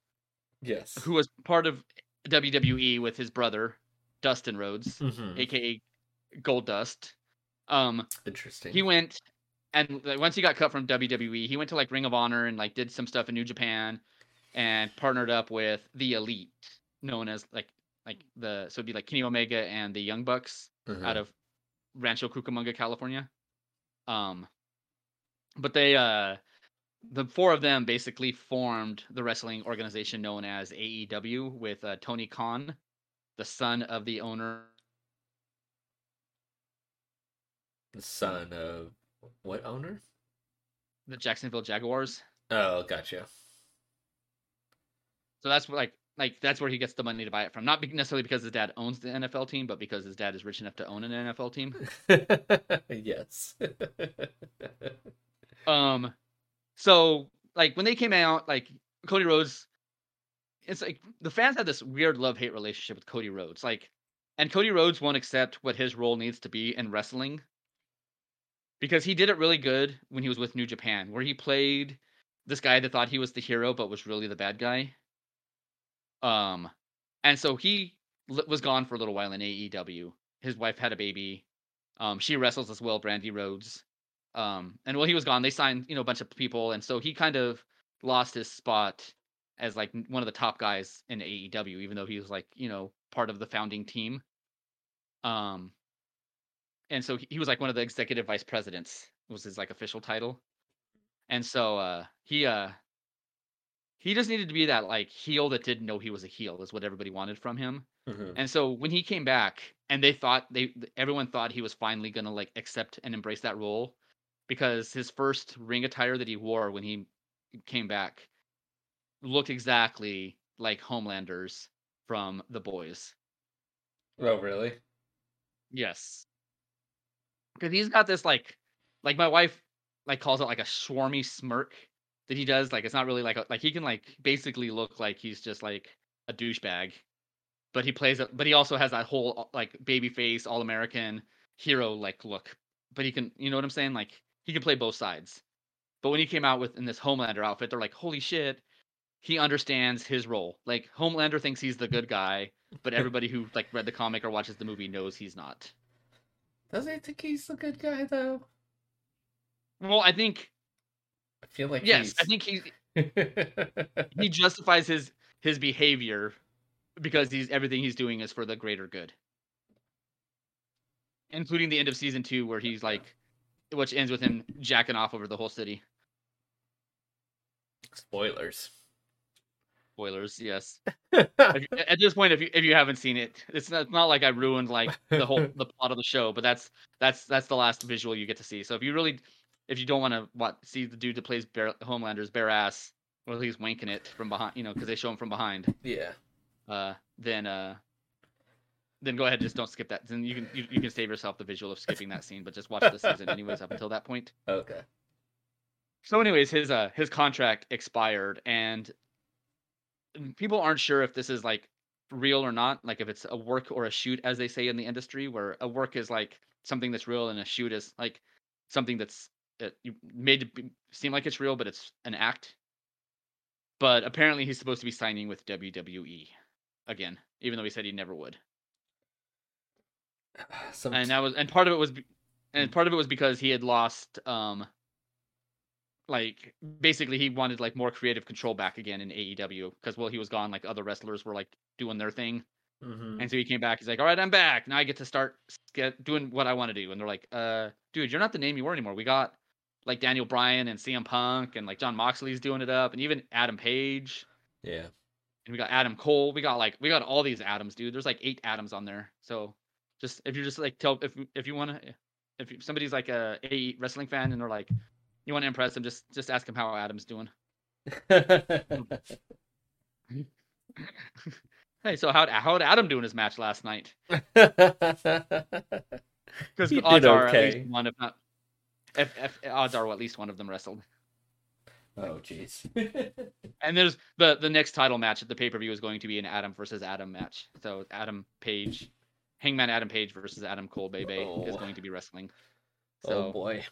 Yes. who was part of WWE with his brother Dustin Rhodes, Mhm. aka Gold Dust. Um, Interesting. he went and like, once he got cut from WWE, he went to like Ring of Honor and like did some stuff in New Japan and partnered up with the Elite, known as like like the so it'd be like Kenny Omega and the Young Bucks Mhm. out of Rancho Cucamonga, California. Um, but they uh the four of them basically formed the wrestling organization known as AEW with uh, Tony Khan, the son of the owner the son of what owner? the Jacksonville Jaguars. Oh, gotcha. So that's like like that's where he gets the money to buy it from. Not necessarily because his dad owns the NFL team, but because his dad is rich enough to own an NFL team. yes. Um, so like when they came out, like Cody Rhodes, it's like the fans had this weird love hate relationship with Cody Rhodes. Like, and Cody Rhodes won't accept what his role needs to be in wrestling because he did it really good when he was with New Japan, where he played this guy that thought he was the hero but was really the bad guy. Um, and so he was gone for a little while in AEW. His wife had a baby. Um, she wrestles as well, Brandi Rhodes. Um, and while he was gone, they signed you know a bunch of people, and so he kind of lost his spot as like one of the top guys in AEW, even though he was like you know part of the founding team. Um, and so he, he was like one of the executive vice presidents was his like official title, and so uh, he uh he just needed to be that like heel that didn't know he was a heel is what everybody wanted from him. Mhm. And so when he came back, and they thought they everyone thought he was finally gonna like accept and embrace that role, because his first ring attire that he wore when he came back looked exactly like Homelander's from The Boys. Oh, really? Yes, because he's got this like, like my wife like calls it like a swarmy smirk that he does. Like it's not really like a, like he can like basically look like he's just like a douchebag, but he plays it. But he also has that whole uh, like baby face, all American hero like look. But he can, you know what I'm saying? Like he can play both sides. But when he came out with in this Homelander outfit, they're like, holy shit, he understands his role. Like Homelander thinks he's the good guy, but everybody who like read the comic or watches the movie knows he's not. Does he think he's a good guy though? Well, I think I feel like yes, he's... I think he he justifies his his behavior because he's everything he's doing is for the greater good. Including the end of season two where he's like which ends with him jacking off over the whole city. Spoilers. Spoilers, yes. If at this point, if you if you haven't seen it, it's not, it's not like I ruined like the whole the plot of the show, but that's that's that's the last visual you get to see. So if you really, if you don't want to what see the dude that plays Bear, Homelander's bare ass, or he's wanking it from behind, you know, because they show him from behind, yeah. uh, then uh, then go ahead, just don't skip that. Then you can you, you can save yourself the visual of skipping that scene, but just watch the season anyways up until that point. Okay. So, anyways, his uh his contract expired, and people aren't sure if this is like real or not. Like if it's a work or a shoot, as they say in the industry, where a work is like something that's real, and a shoot is like something that's uh, you made to be, seem like it's real, but it's an act. But apparently, he's supposed to be signing with WWE again, even though he said he never would. Some and that was and part of it was and part of it was because he had lost um like basically he wanted like more creative control back again in AEW because while he was gone like other wrestlers were like doing their thing Mhm. and so he came back he's like all right I'm back now I get to start get doing what I want to do and they're like uh dude you're not the name you were anymore we got like Daniel Bryan and CM Punk and like Jon Moxley's doing it up and even Adam Page yeah. and we got Adam Cole. We got like we got all these Adams, dude. There's like eight Adams on there. So just if you're just like tell if if you want to if somebody's like a, a wrestling fan and they're like you want to impress him? just just ask him how Adam's doing. Hey, so how how'd Adam do in his match last night? Because odds are at least one, if not, if, if odds are at least one of them wrestled. oh jeez. And there's the the next title match at the pay per view is going to be an Adam versus Adam match. So Adam Page, Hangman Adam Page versus Adam Cole Bebe is Oh. going to be wrestling. Oh boy.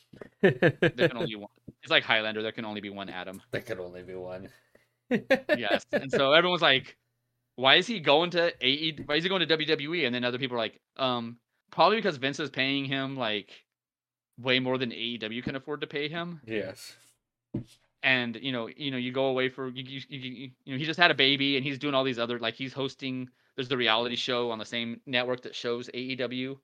there can only one. It's like Highlander. There can only be one Adam. There could only be one. Yes. And so everyone's like, why is he going to AE? Why is he going to WWE? And then other people are like, um, probably because Vince is paying him like way more than AEW can afford to pay him. Yes. and you know you know you go away for you, you, you, you know he just had a baby and he's doing all these other like he's hosting there's the reality show on the same network that shows AEW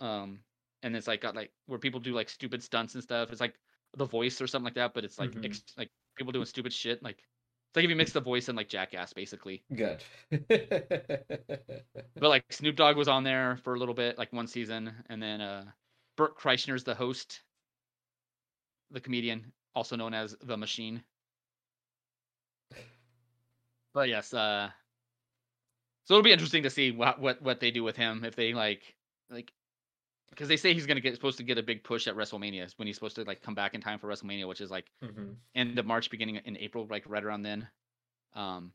um and it's like got like where people do like stupid stunts and stuff it's like the voice or something like that but it's like Mhm. ex- like people doing stupid shit like it's like if you mix the voice and like jackass basically Good. but like Snoop Dogg was on there for a little bit like one season and then uh Bert Kreischer's the host the comedian also known as the machine but yes uh so it'll be interesting to see what what what they do with him if they like like because they say he's gonna get supposed to get a big push at WrestleMania when he's supposed to like come back in time for WrestleMania, which is like Mhm. end of March, beginning in April, like right around then. Um,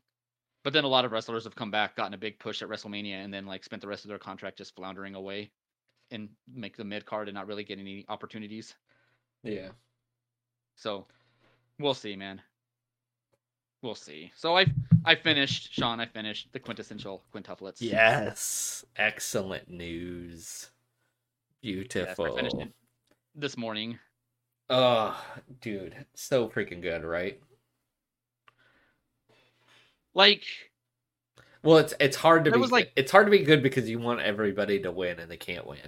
but then a lot of wrestlers have come back, gotten a big push at WrestleMania, and then like spent the rest of their contract just floundering away and make the mid card and not really get any opportunities. Yeah. So we'll see, man. We'll see. So I I finished, Sean. I finished the quintessential quintuplets. Yes. Excellent news. Yes, Beautiful. It this morning. Oh, dude, so freaking good, right? Like Well, it's it's hard to be was, like- it's hard to be good because you want everybody to win and they can't win.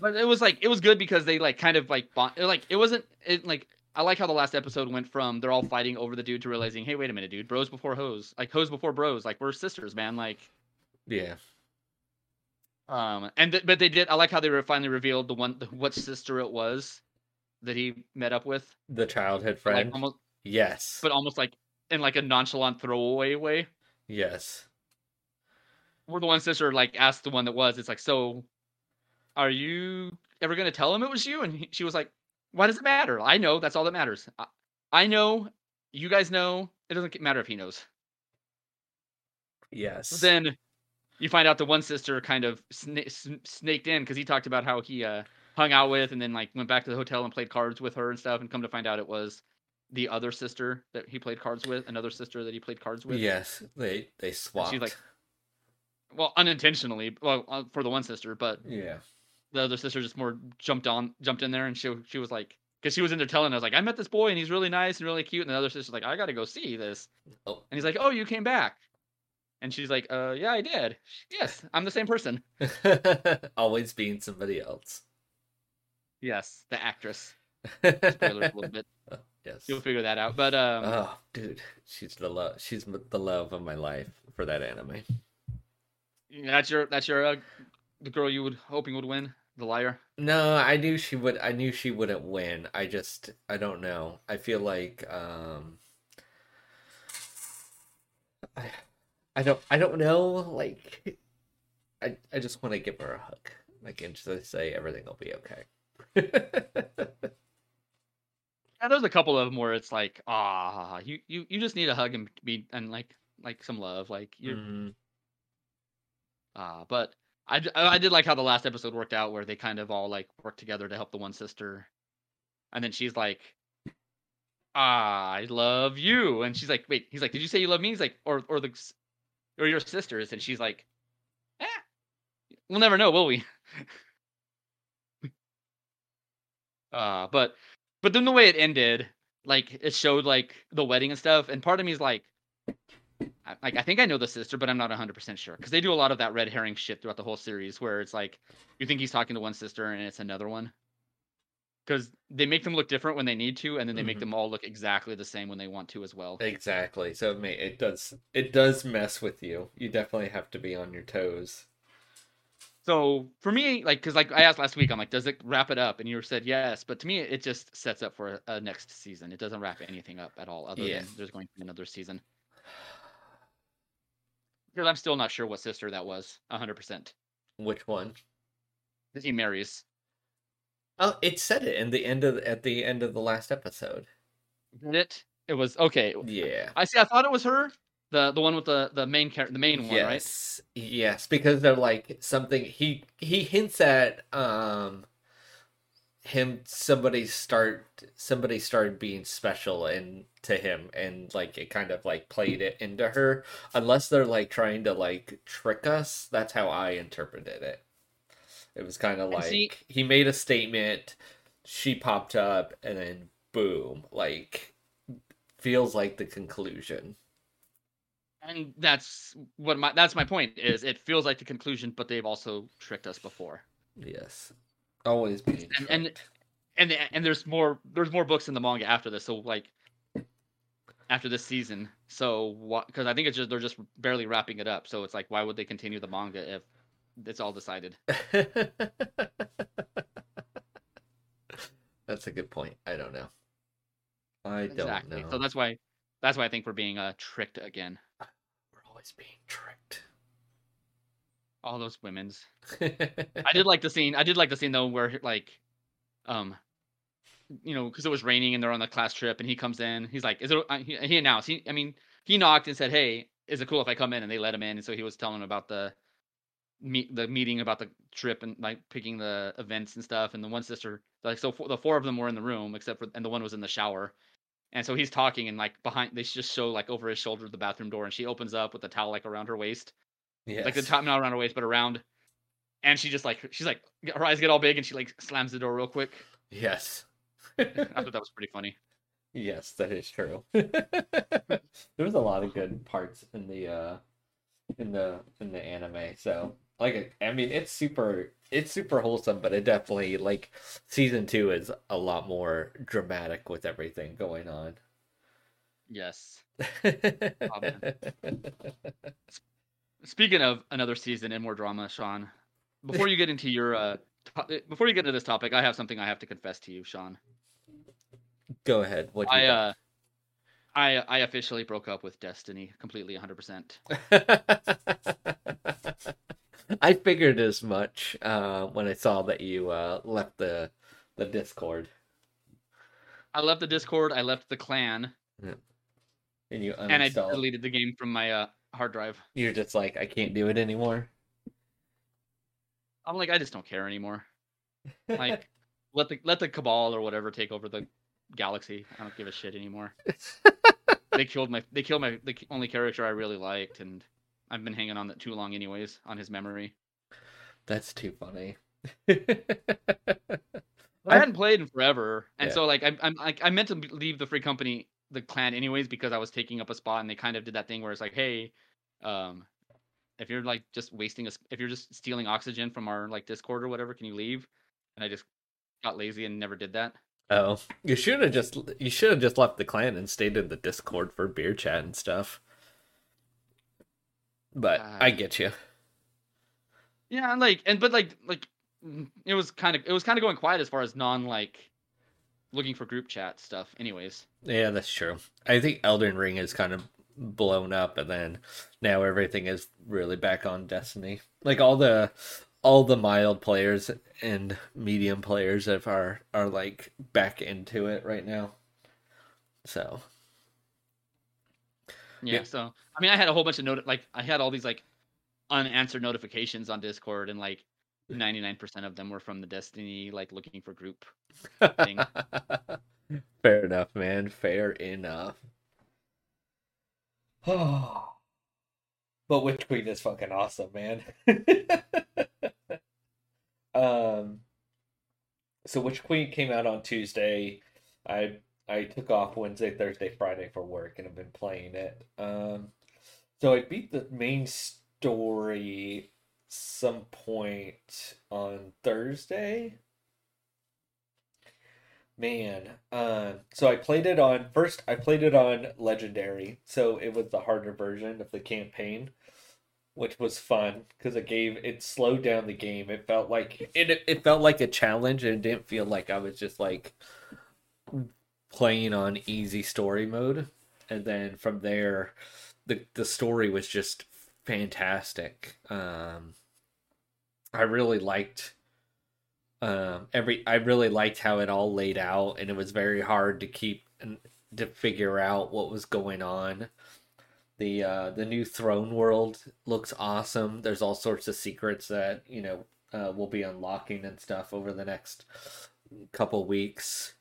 but it was like it was good because they like kind of like bond, like it wasn't it like I like how the last episode went from they're all fighting over the dude to realizing, hey, wait a minute, dude, bros before hoes, like hoes before bros, like we're sisters, man, like Yeah. Um and th- but they did I like how they were finally revealed the one the, what sister it was that he met up with, The childhood but, like friend. almost yes. but almost like in like a nonchalant throwaway way. yes. Where the one sister like asked the one that was, it's like, so are you ever gonna tell him it was you? And he, she was like, why does it matter? I know. That's all that matters. I, I know. You guys know. It doesn't matter if he knows. Yes. Then you find out the one sister kind of sna- snaked in because he talked about how he uh, hung out with and then like went back to the hotel and played cards with her and stuff. And come to find out it was the other sister that he played cards with, another sister that he played cards with. yes, they they swapped. she's like, well, unintentionally, well, uh, for the one sister, but Yeah. the other sister just more jumped on, jumped in there, and she she was like, because she was in there telling us like, I met this boy and he's really nice and really cute, and the other sister's like, I got to go see this, Oh. and he's like, Oh, you came back, and she's like, Uh, yeah, I did. Yes, I'm the same person. Always being somebody else. Yes, the actress. Spoilers a little bit. yes. You'll figure that out. But um, Oh, dude, she's the love. She's the love of my life for that anime. that's your that's your uh, the girl you would hoping would win, the liar. No, I knew she would. I knew she wouldn't win. I just, I don't know. I feel like, um, I, I don't, I don't know. Like, I, I just want to give her a hug, like, and just say everything will be okay. Yeah, there's a couple of them where it's like, ah, you, you you just need a hug and be and like like some love, like you Mhm. ah. But I I did like how the last episode worked out, where they kind of all like work together to help the one sister, and then she's like, ah, I love you, and she's like, wait, he's like, did you say you love me? He's like, or or the or your sisters, and she's like, eh, we'll never know, will we? Uh, but but then the way it ended, like it showed like the wedding and stuff, and part of me is like, I, like I think I know the sister, but I'm not 100 percent sure because they do a lot of that red herring shit throughout the whole series, where it's like you think he's talking to one sister and it's another one, because they make them look different when they need to, and then they make Mhm. them all look exactly the same when they want to as well. Exactly. So it may, it does, it does mess with you. You definitely have to be on your toes. So for me, like, because like I asked last week, I'm like, does it wrap it up? And you said yes, but to me, it just sets up for a, a next season. It doesn't wrap anything up at all, other Yeah. than there's going to be another season. Because I'm still not sure what sister that was, 100. percent Which one? He marries. Oh, it said it in the end of at the end of the last episode. Did it? It was okay. Yeah. I see. I thought it was her, the the one with the the main character, the main one, right? yes. Yes, because they're like something he he hints at um him somebody start somebody started being special and to him and like it kind of like played it into her unless they're like trying to like trick us that's how i interpreted it it was kind of like see- he made a statement she popped up and then boom like feels like the conclusion And that's what my that's my point is. It feels like the conclusion, but they've also tricked us before. yes always being And- and- and and there's more there's more books in the manga after this so like after this season so what because i think it's just they're just barely wrapping it up so it's like why would they continue the manga if it's all decided That's a good point. I don't know. I don't know. so that's why that's why i think we're being uh tricked again We're always being tricked. all those women's i did like the scene i did like the scene though where like um you know because it was raining and they're on the class trip and he comes in he's like is it uh, he, he announced he i mean he knocked and said hey is it cool if i come in and they let him in and so he was telling about the meet the meeting about the trip and like picking the events and stuff and the one sister like so the four of them were in the room except for and the one was in the shower and so he's talking and like behind they just show like over his shoulder the bathroom door and she opens up with the towel like around her waist yes. like the top not around her waist but around and she just like she's like her eyes get all big and she like slams the door real quick Yes. i thought that was pretty funny yes, that is true. there was a lot of good parts in the uh in the in the anime. So like I mean it's super it's super wholesome, but it definitely like season two is a lot more dramatic with everything going on. yes speaking of another season and more drama sean before you get into your uh to- before you get into this topic i have something i have to confess to you sean Go ahead. What you i uh i i officially broke up with destiny completely 100% I figured as much uh, when I saw that you uh, left the the Discord. I left the discord i left the clan. And you and i deleted the game from my uh hard drive. You're just like I can't do it anymore. i'm like i just don't care anymore. Like let the let the cabal or whatever take over the galaxy. I don't give a shit anymore. They killed my they killed my the only character i really liked and I've been hanging on that too long, anyways, on his memory. That's too funny. I hadn't played in forever, and Yeah. so like I, I'm like I meant to leave the free company, the clan, anyways, because I was taking up a spot, and they kind of did that thing where it's like, hey, um, if you're like just wasting us, if you're just stealing oxygen from our like Discord or whatever, can you leave? And I just got lazy and never did that. Oh, you should have just you should have just left the clan and stayed in the Discord for beer chat and stuff. But I Uh, get you. Yeah, like and but like like it was kind of it was kind of going quiet as far as non like looking for group chat stuff. Anyways, Yeah, that's true. I think Elden Ring is kind of blown up, and then now everything is really back on Destiny. Like all the all the mild players and medium players have are are like back into it right now. So yeah. Yeah. So I mean, I had a whole bunch of note like I had all these like unanswered notifications on Discord, and like ninety nine percent of them were from the Destiny like looking for group. Thing. fair enough, man. Fair enough. Oh. But Witch Queen is fucking awesome, man. um so Witch Queen came out on Tuesday. I I took off Wednesday, Thursday, Friday for work and I've been playing it. Um so I beat the main story some point on Thursday. Man, uh, so I played it on first. I played it on Legendary, so it was the harder version of the campaign, which was fun because it gave it slowed down the game. It felt like it. It felt like a challenge, and it didn't feel like I was just like playing on easy story mode. And then from there, the the story was just fantastic. Um, I really liked um every i really liked how it all laid out and it was very hard to keep and to figure out what was going on the uh the new throne world looks awesome there's all sorts of secrets that you know uh, we'll be unlocking and stuff over the next couple weeks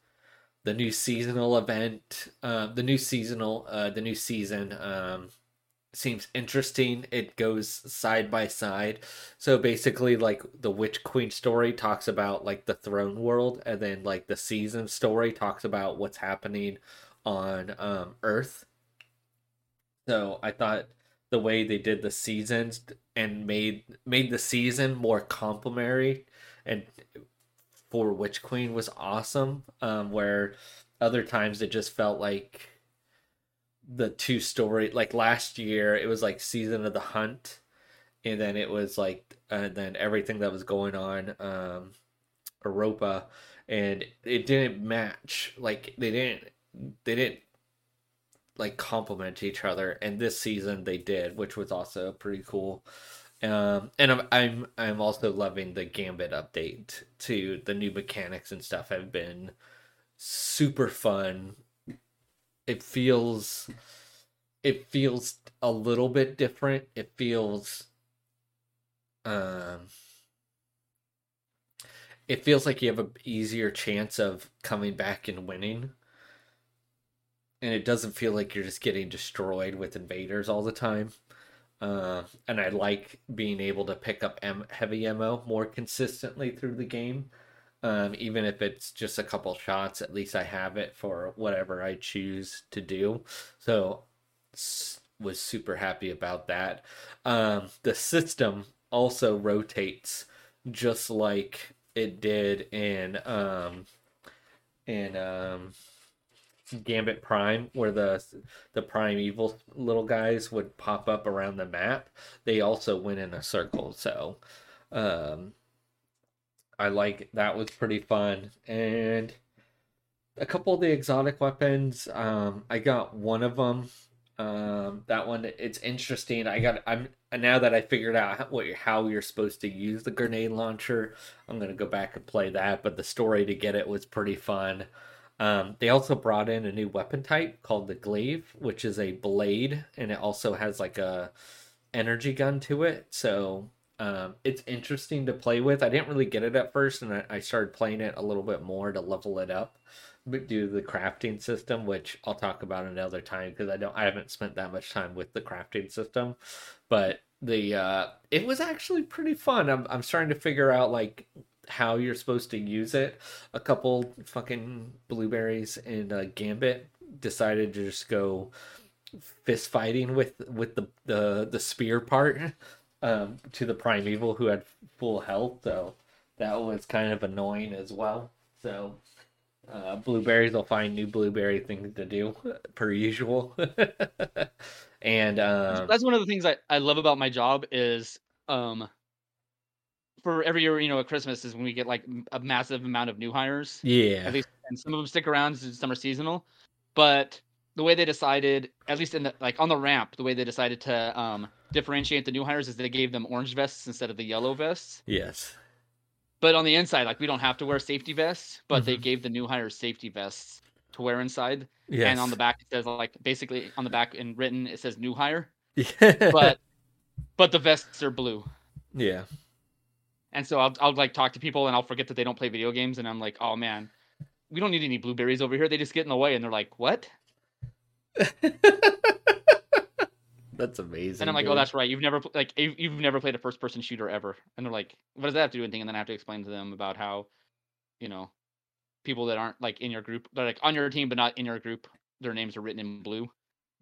the new seasonal event uh the new seasonal uh the new season um seems interesting it goes side by side so basically, like the Witch Queen story talks about like the throne world, and then like the season story talks about what's happening on um, Earth. So I thought the way they did the seasons and made made the season more complementary and for Witch Queen was awesome. Um, where other times it just felt like the two story like last year it was like season of the hunt and then it was like and then everything that was going on um europa and it didn't match like they didn't they didn't like complement each other and this season they did which was also pretty cool um and i'm i'm i'm also loving the gambit update to the new mechanics and stuff have been super fun. It feels it feels a little bit different. It feels um it feels like you have a easier chance of coming back and winning. And it doesn't feel like you're just getting destroyed with invaders all the time uh, and i like being able to pick up M- heavy ammo more consistently through the game. Um, even if it's just a couple shots at least i have it for whatever i choose to do. So was super happy about that. Um, the system also rotates just like it did in um in um Gambit Prime where the the primeval little guys would pop up around the map they also went in a circle so um I like that was pretty fun. And a couple of the exotic weapons um I got one of them um that one it's interesting I got I'm now that I figured out what how you're supposed to use the grenade launcher I'm gonna go back and play that but the story to get it was pretty fun um, they also brought in a new weapon type called the glaive, which is a blade, and it also has like a energy gun to it. So Um, it's interesting to play with. I didn't really get it at first, and I, I started playing it a little bit more to level it up, but to the crafting system, which I'll talk about another time because I don't, I haven't spent that much time with the crafting system, but the uh, it was actually pretty fun. I'm I'm starting to figure out like how you're supposed to use it. A couple fucking blueberries and uh, Gambit decided to just go fist fighting with with the the the spear part um, to the primeval who had full health. So that was kind of annoying as well. So uh, blueberries will find new blueberry things to do per usual. and um, that's one of the things I, I love about my job is um for every year you know at christmas is when we get like a massive amount of new hires. Yeah. At least and some of them stick around some are seasonal. But the way they decided at least in the like on the ramp the way they decided to um differentiate the new hires is they gave them orange vests instead of the yellow vests. Yes. But on the inside like we don't have to wear safety vests but mm-hmm. they gave the new hires safety vests to wear inside. Yes. and on the back it says like basically on the back in written it says new hire. Yeah. but but the vests are blue. Yeah and so I'll, I'll like talk to people and I'll forget that they don't play video games and I'm like, oh man, we don't need any blueberries over here. They just get in the way and they're like, what? that's amazing. And I'm like, dude. oh, that's right. You've never like you've never played a first person shooter ever. And they're like, what does that have to do with anything? And then I have to explain to them about how, you know, people that aren't like in your group, they're like on your team but not in your group, their names are written in blue.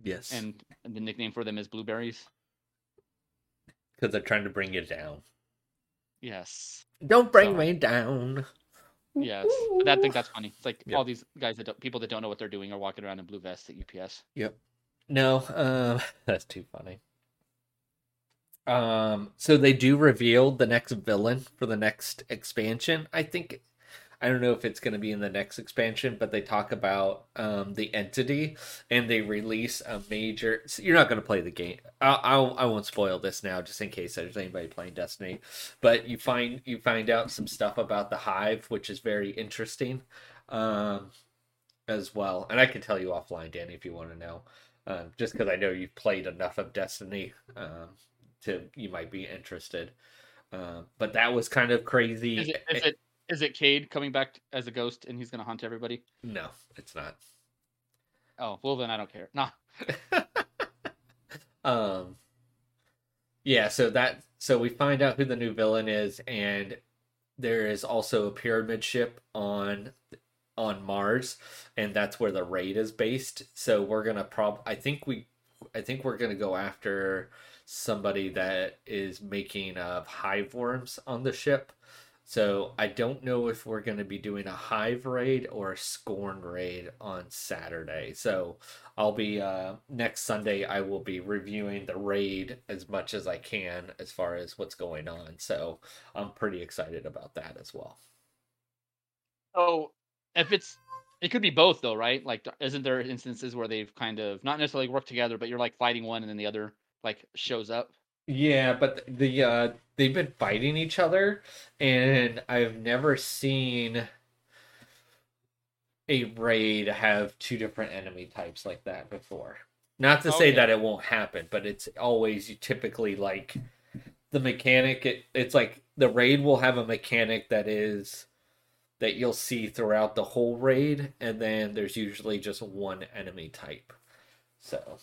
Yes. And, and the nickname for them is blueberries. Because they're trying to bring you down. Yes. Don't bring so, me down. Yes, I think that's funny. It's like yep. all these guys that don't, people that don't know what they're doing are walking around in blue vests at UPS. Yep. No, um, that's too funny. Um, so they do reveal the next villain for the next expansion. I think I don't know if it's going to be in the next expansion, but they talk about um, the entity and they release a major. So you're not going to play the game. I'll, I'll I won't spoil this now, just in case there's anybody playing Destiny. But you find you find out some stuff about the Hive, which is very interesting, um, as well. And I can tell you offline, Danny, if you want to know, um, just because I know you've played enough of Destiny um, to you might be interested. Uh, but that was kind of crazy. Is it, is it is it Cayde coming back as a ghost and he's gonna hunt everybody? No, it's not. Oh well, then I don't care. Nah. um. Yeah. So that so we find out who the new villain is, and there is also a pyramid ship on on Mars, and that's where the raid is based. So we're gonna prob. I think we, I think we're gonna go after somebody that is making of hive worms on the ship so I don't know if we're going to be doing a Hive raid or a Scorn raid on Saturday. So I'll be uh, next Sunday. I will be reviewing the raid as much as I can as far as what's going on. So I'm pretty excited about that as well. Oh, if it's it could be both though, right? Like, isn't there instances where they've kind of not necessarily worked together, but you're like fighting one and then the other like shows up? Yeah, but the uh they've been fighting each other and I've never seen a raid have two different enemy types like that before. Not to oh, say that it won't happen, but it's always you typically like the mechanic it, it's like the raid will have a mechanic that is that you'll see throughout the whole raid and then there's usually just one enemy type. So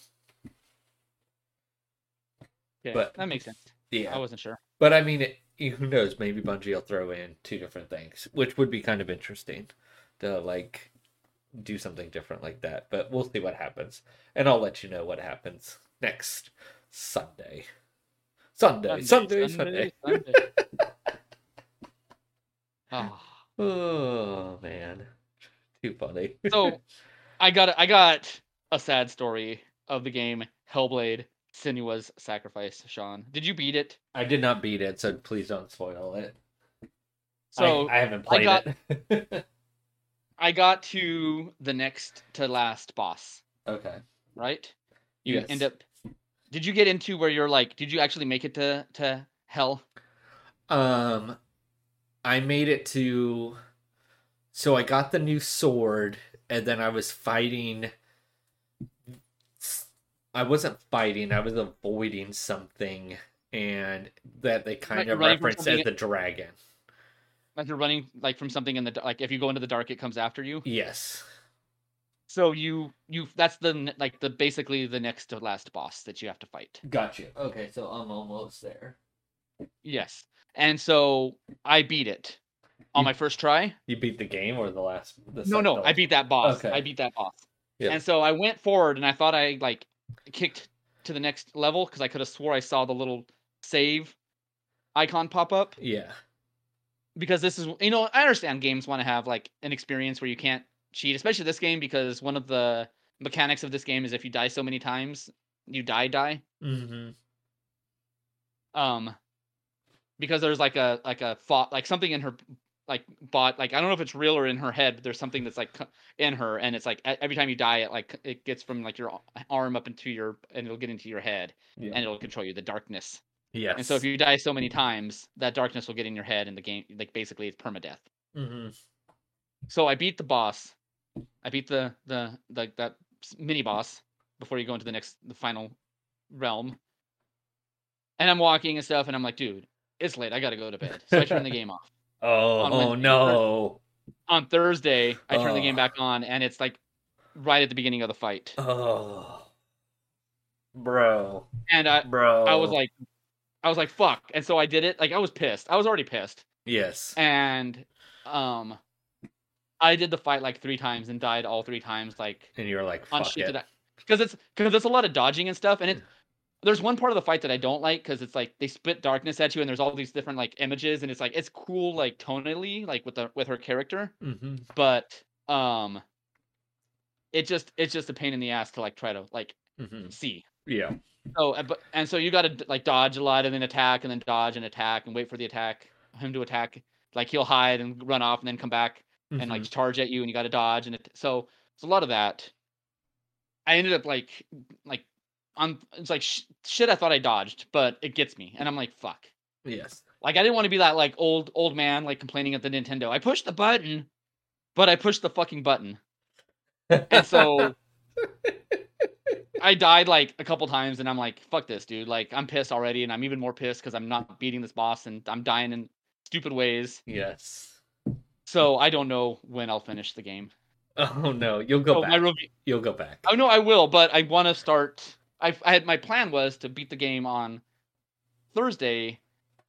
yeah, but that makes sense. Yeah, I wasn't sure. But I mean, it, who knows? Maybe Bungie will throw in two different things, which would be kind of interesting to like do something different like that. But we'll see what happens, and I'll let you know what happens next Sunday. Sunday, Sunday, Sunday. Sunday. Sunday. oh. oh man, too funny. so, I got I got a sad story of the game Hellblade Senua's Sacrifice, Sean. Did you beat it? I did not beat it, so please don't spoil it. So I, I haven't played I got, it. I got to the next to last boss. Okay. Right? You yes. end up Did you get into where you're like did you actually make it to to hell? Um I made it to so I got the new sword and then I was fighting I wasn't fighting, I was avoiding something and that they kind Like of reference as the dragon. Like you're running like from something in the like if you go into the dark, it comes after you. Yes. So you you that's the like the basically the next to last boss that you have to fight. Gotcha. Okay, so I'm almost there. Yes, and so I beat it on You- my first try. You beat the game or the last? The No, no, I beat that boss. Okay. I beat that boss. Yeah. And so I went forward, and I thought I like kicked to the next level because I could have swore I saw the little save icon pop up. Yeah. Because this is, you know, I understand games want to have like an experience where you can't cheat, especially this game because one of the mechanics of this game is if you die so many times, you die die. Mm-hmm. Um, because there's like a like a thought like something in her like bot like I don't know if it's real or in her head, but there's something that's like in her, and it's like every time you die, it like it gets from like your arm up into your and it'll get into your head Yeah. and it'll control you. The darkness, yes. and so if you die so many times, that darkness will get in your head, and the game like basically it's permadeath. Mm-hmm. So I beat the boss. I beat the the the that mini boss before you go into the next the final realm. And I'm walking and stuff, and I'm like, dude, it's late. I gotta go to bed. So I turn the game off. Oh, oh no. On Thursday, I turn the game Oh. back on, and it's like right at the beginning of the fight. Oh. Bro. And I Bro. I was like, I was like, fuck. And so I did it. Like I was pissed. I was already pissed. Yes. And um, I did the fight like three times and died all three times. Like And you were like, fuck it. because it's because it's a lot of dodging and stuff and it there's one part of the fight that I don't like because it's like they spit darkness at you and there's all these different like images and it's like it's cool like tonally like with the with her character Mm-hmm. but um it just it's just a pain in the ass to like try to like Mm-hmm. see Yeah. so uh, but and so you got to like dodge a lot and then attack and then dodge and attack and wait for the attack him to attack like he'll hide and run off and then come back and Mm-hmm. like charge at you and you got to dodge and it, so it's a lot of that i ended up like like on it's like sh- shit i thought i dodged but it gets me and i'm like fuck yes. like i didn't want to be that like old old man like complaining at the nintendo i pushed the button but i pushed the fucking button and so i died like a couple times and i'm like fuck this dude like i'm pissed already and i'm even more pissed because i'm not beating this boss and i'm dying in stupid ways yes. so i don't know when i'll finish the game Oh no, you'll go so back. review You'll go back. Oh no, I will, but I want to start. I, I had my plan was to beat the game on Thursday,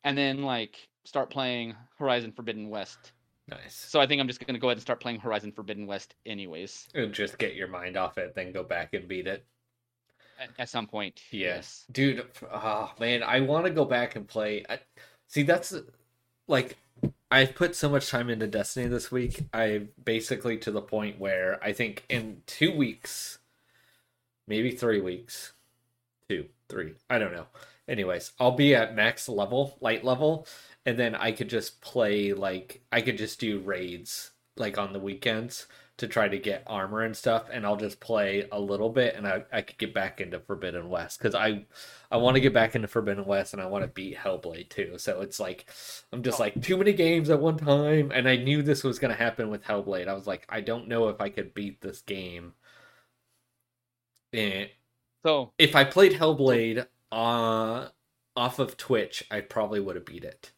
and then like start playing Horizon Forbidden West. Nice. So I think I'm just gonna go ahead and start playing Horizon Forbidden West anyways And just get your mind off it, then go back and beat it. at, at some point. Yes, dude. Oh man, I want to go back and play. I, see, that's like I've put so much time into Destiny this week. I basically to the point where I think in two weeks, maybe three weeks, two, three, I don't know. Anyways, I'll be at max level, light level, and then I could just play like I could just do raids like on the weekends to try to get armor and stuff and I'll just play a little bit and I, I could get back into Forbidden West because I I want to get back into Forbidden West and I want to beat Hellblade too. So it's like I'm just like too many games at one time and I knew this was gonna happen with Hellblade. I was like, I don't know if I could beat this game. So if I played Hellblade uh off of Twitch, I probably would have beat it.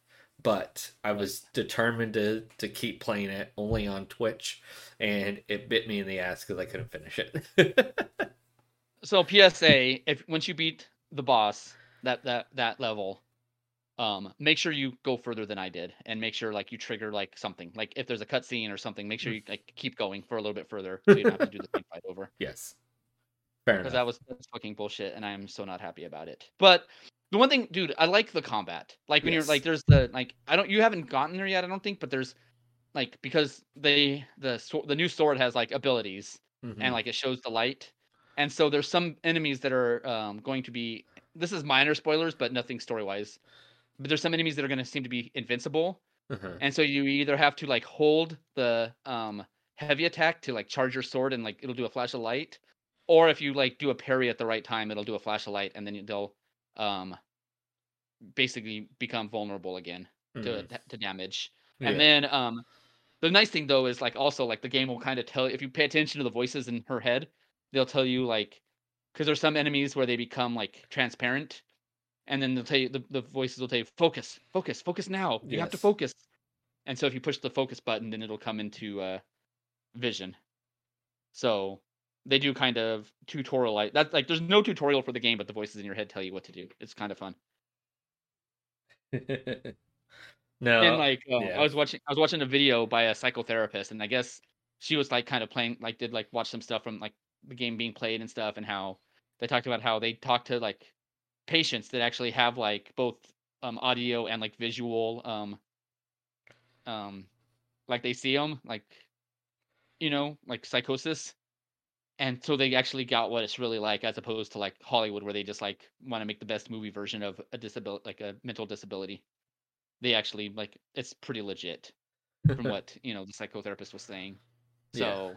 But I was determined to to keep playing it only on Twitch, and it bit me in the ass because I couldn't finish it. so PSA, if once you beat the boss that that that level, um, make sure you go further than I did, and make sure like you trigger like something, like if there's a cutscene or something, make sure you like keep going for a little bit further, so you don't have to do the same fight over. yes, fair because that was that's fucking bullshit, and I am so not happy about it. But the one thing, dude, I like the combat. Like when Yes. you're like, there's the like, I don't, you haven't gotten there yet, I don't think, but there's like because they the the new sword has like abilities, Mhm. and like it shows the light, and so there's some enemies that are um, going to be. This is minor spoilers, but nothing story wise. But there's some enemies that are going to seem to be invincible, Mhm. and so you either have to like hold the um heavy attack to like charge your sword and like it'll do a flash of light, or if you like do a parry at the right time, it'll do a flash of light and then they'll um basically become vulnerable again to Mhm. to damage. Yeah. And then um the nice thing though is like also like the game will kind of tell you if you pay attention to the voices in her head, they'll tell you like because there's some enemies where they become like transparent and then they'll tell you the, the voices will tell you focus, focus, focus now. You have to focus. And so if you push the focus button, then it'll come into uh, vision. So they do kind of tutorial like that's like there's no tutorial for the game, but the voices in your head tell you what to do. It's kind of fun. no, and like uh, yeah. I was watching I was watching a video by a psychotherapist and I guess she was like kind of playing like did like watch some stuff from like the game being played and stuff and how they talked about how they talk to like patients that actually have like both um audio and like visual um um like they see them like you know like psychosis and so they actually got what it's really like as opposed to like Hollywood where they just like want to make the best movie version of a disability like a mental disability. They actually like it's pretty legit from what you know the psychotherapist was saying. So Yeah.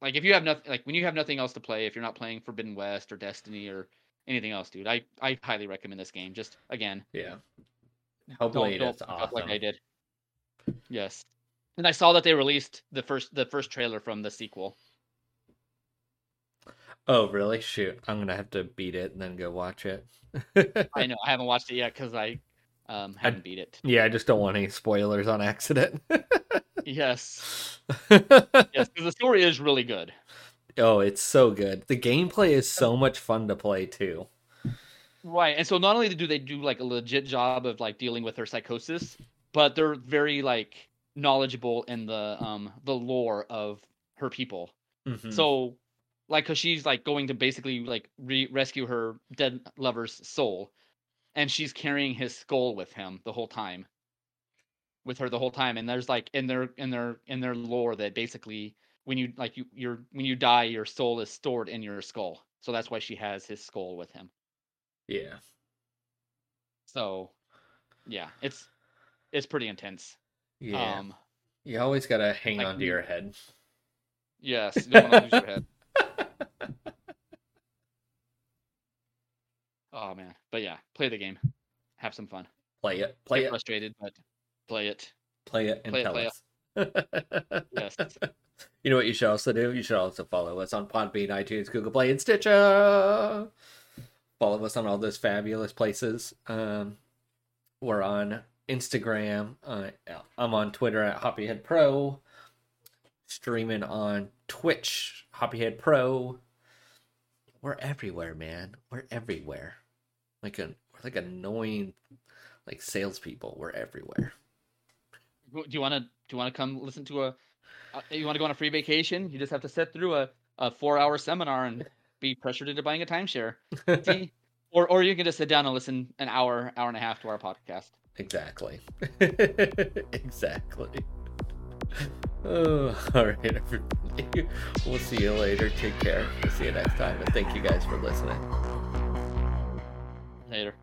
like if you have nothing like when you have nothing else to play if you're not playing forbidden west or destiny or anything else dude i i highly recommend this game. Just again yeah. don't, Hellblade don't is fuck up like i did. Yes. And i saw that they released the first the first trailer from the sequel Oh, really? Shoot, I'm gonna have to beat it and then go watch it. i know i haven't watched it yet because i um haven't beat it yeah, I just don't want any spoilers on accident. yes yes because the story is really good Oh, it's so good. The gameplay is so much fun to play too. Right. And so not only do they do like a legit job of like dealing with her psychosis, but they're very like knowledgeable in the um the lore of her people. Mhm. So like cuz she's like going to basically like re- rescue her dead lover's soul and she's carrying his skull with him the whole time. With her the whole time and there's like in their in their in their lore that basically when you like you you're when you die your soul is stored in your skull. So that's why she has his skull with him. yeah, So, yeah, it's it's pretty intense. yeah. Um, you always gotta hang like on to your head. yes, you don't want to lose your head. Oh man, but yeah, play the game, have some fun. Play it, play Get it, frustrated, but play it. play it, and play it, tell play us. Yes, You know what you should also do? You should also follow us on Podbean, iTunes, Google Play, and Stitcher. Follow us on all those fabulous places. Um, we're on Instagram. Uh, I'm on Twitter at Hoppyhead Pro. Streaming on Twitch, Hoppyhead Pro. We're everywhere, man. We're everywhere. Like a we're like annoying, like salespeople. We're everywhere. do you want to do you want to come listen to a? Uh, you want to go on a free vacation? You just have to sit through a, a four hour seminar and be pressured into buying a timeshare. Or or you can just sit down and listen an hour hour and a half to our podcast. Exactly. exactly. Oh, all right, everybody. We'll see you later. Take care. We'll see you next time. And thank you guys for listening. Later.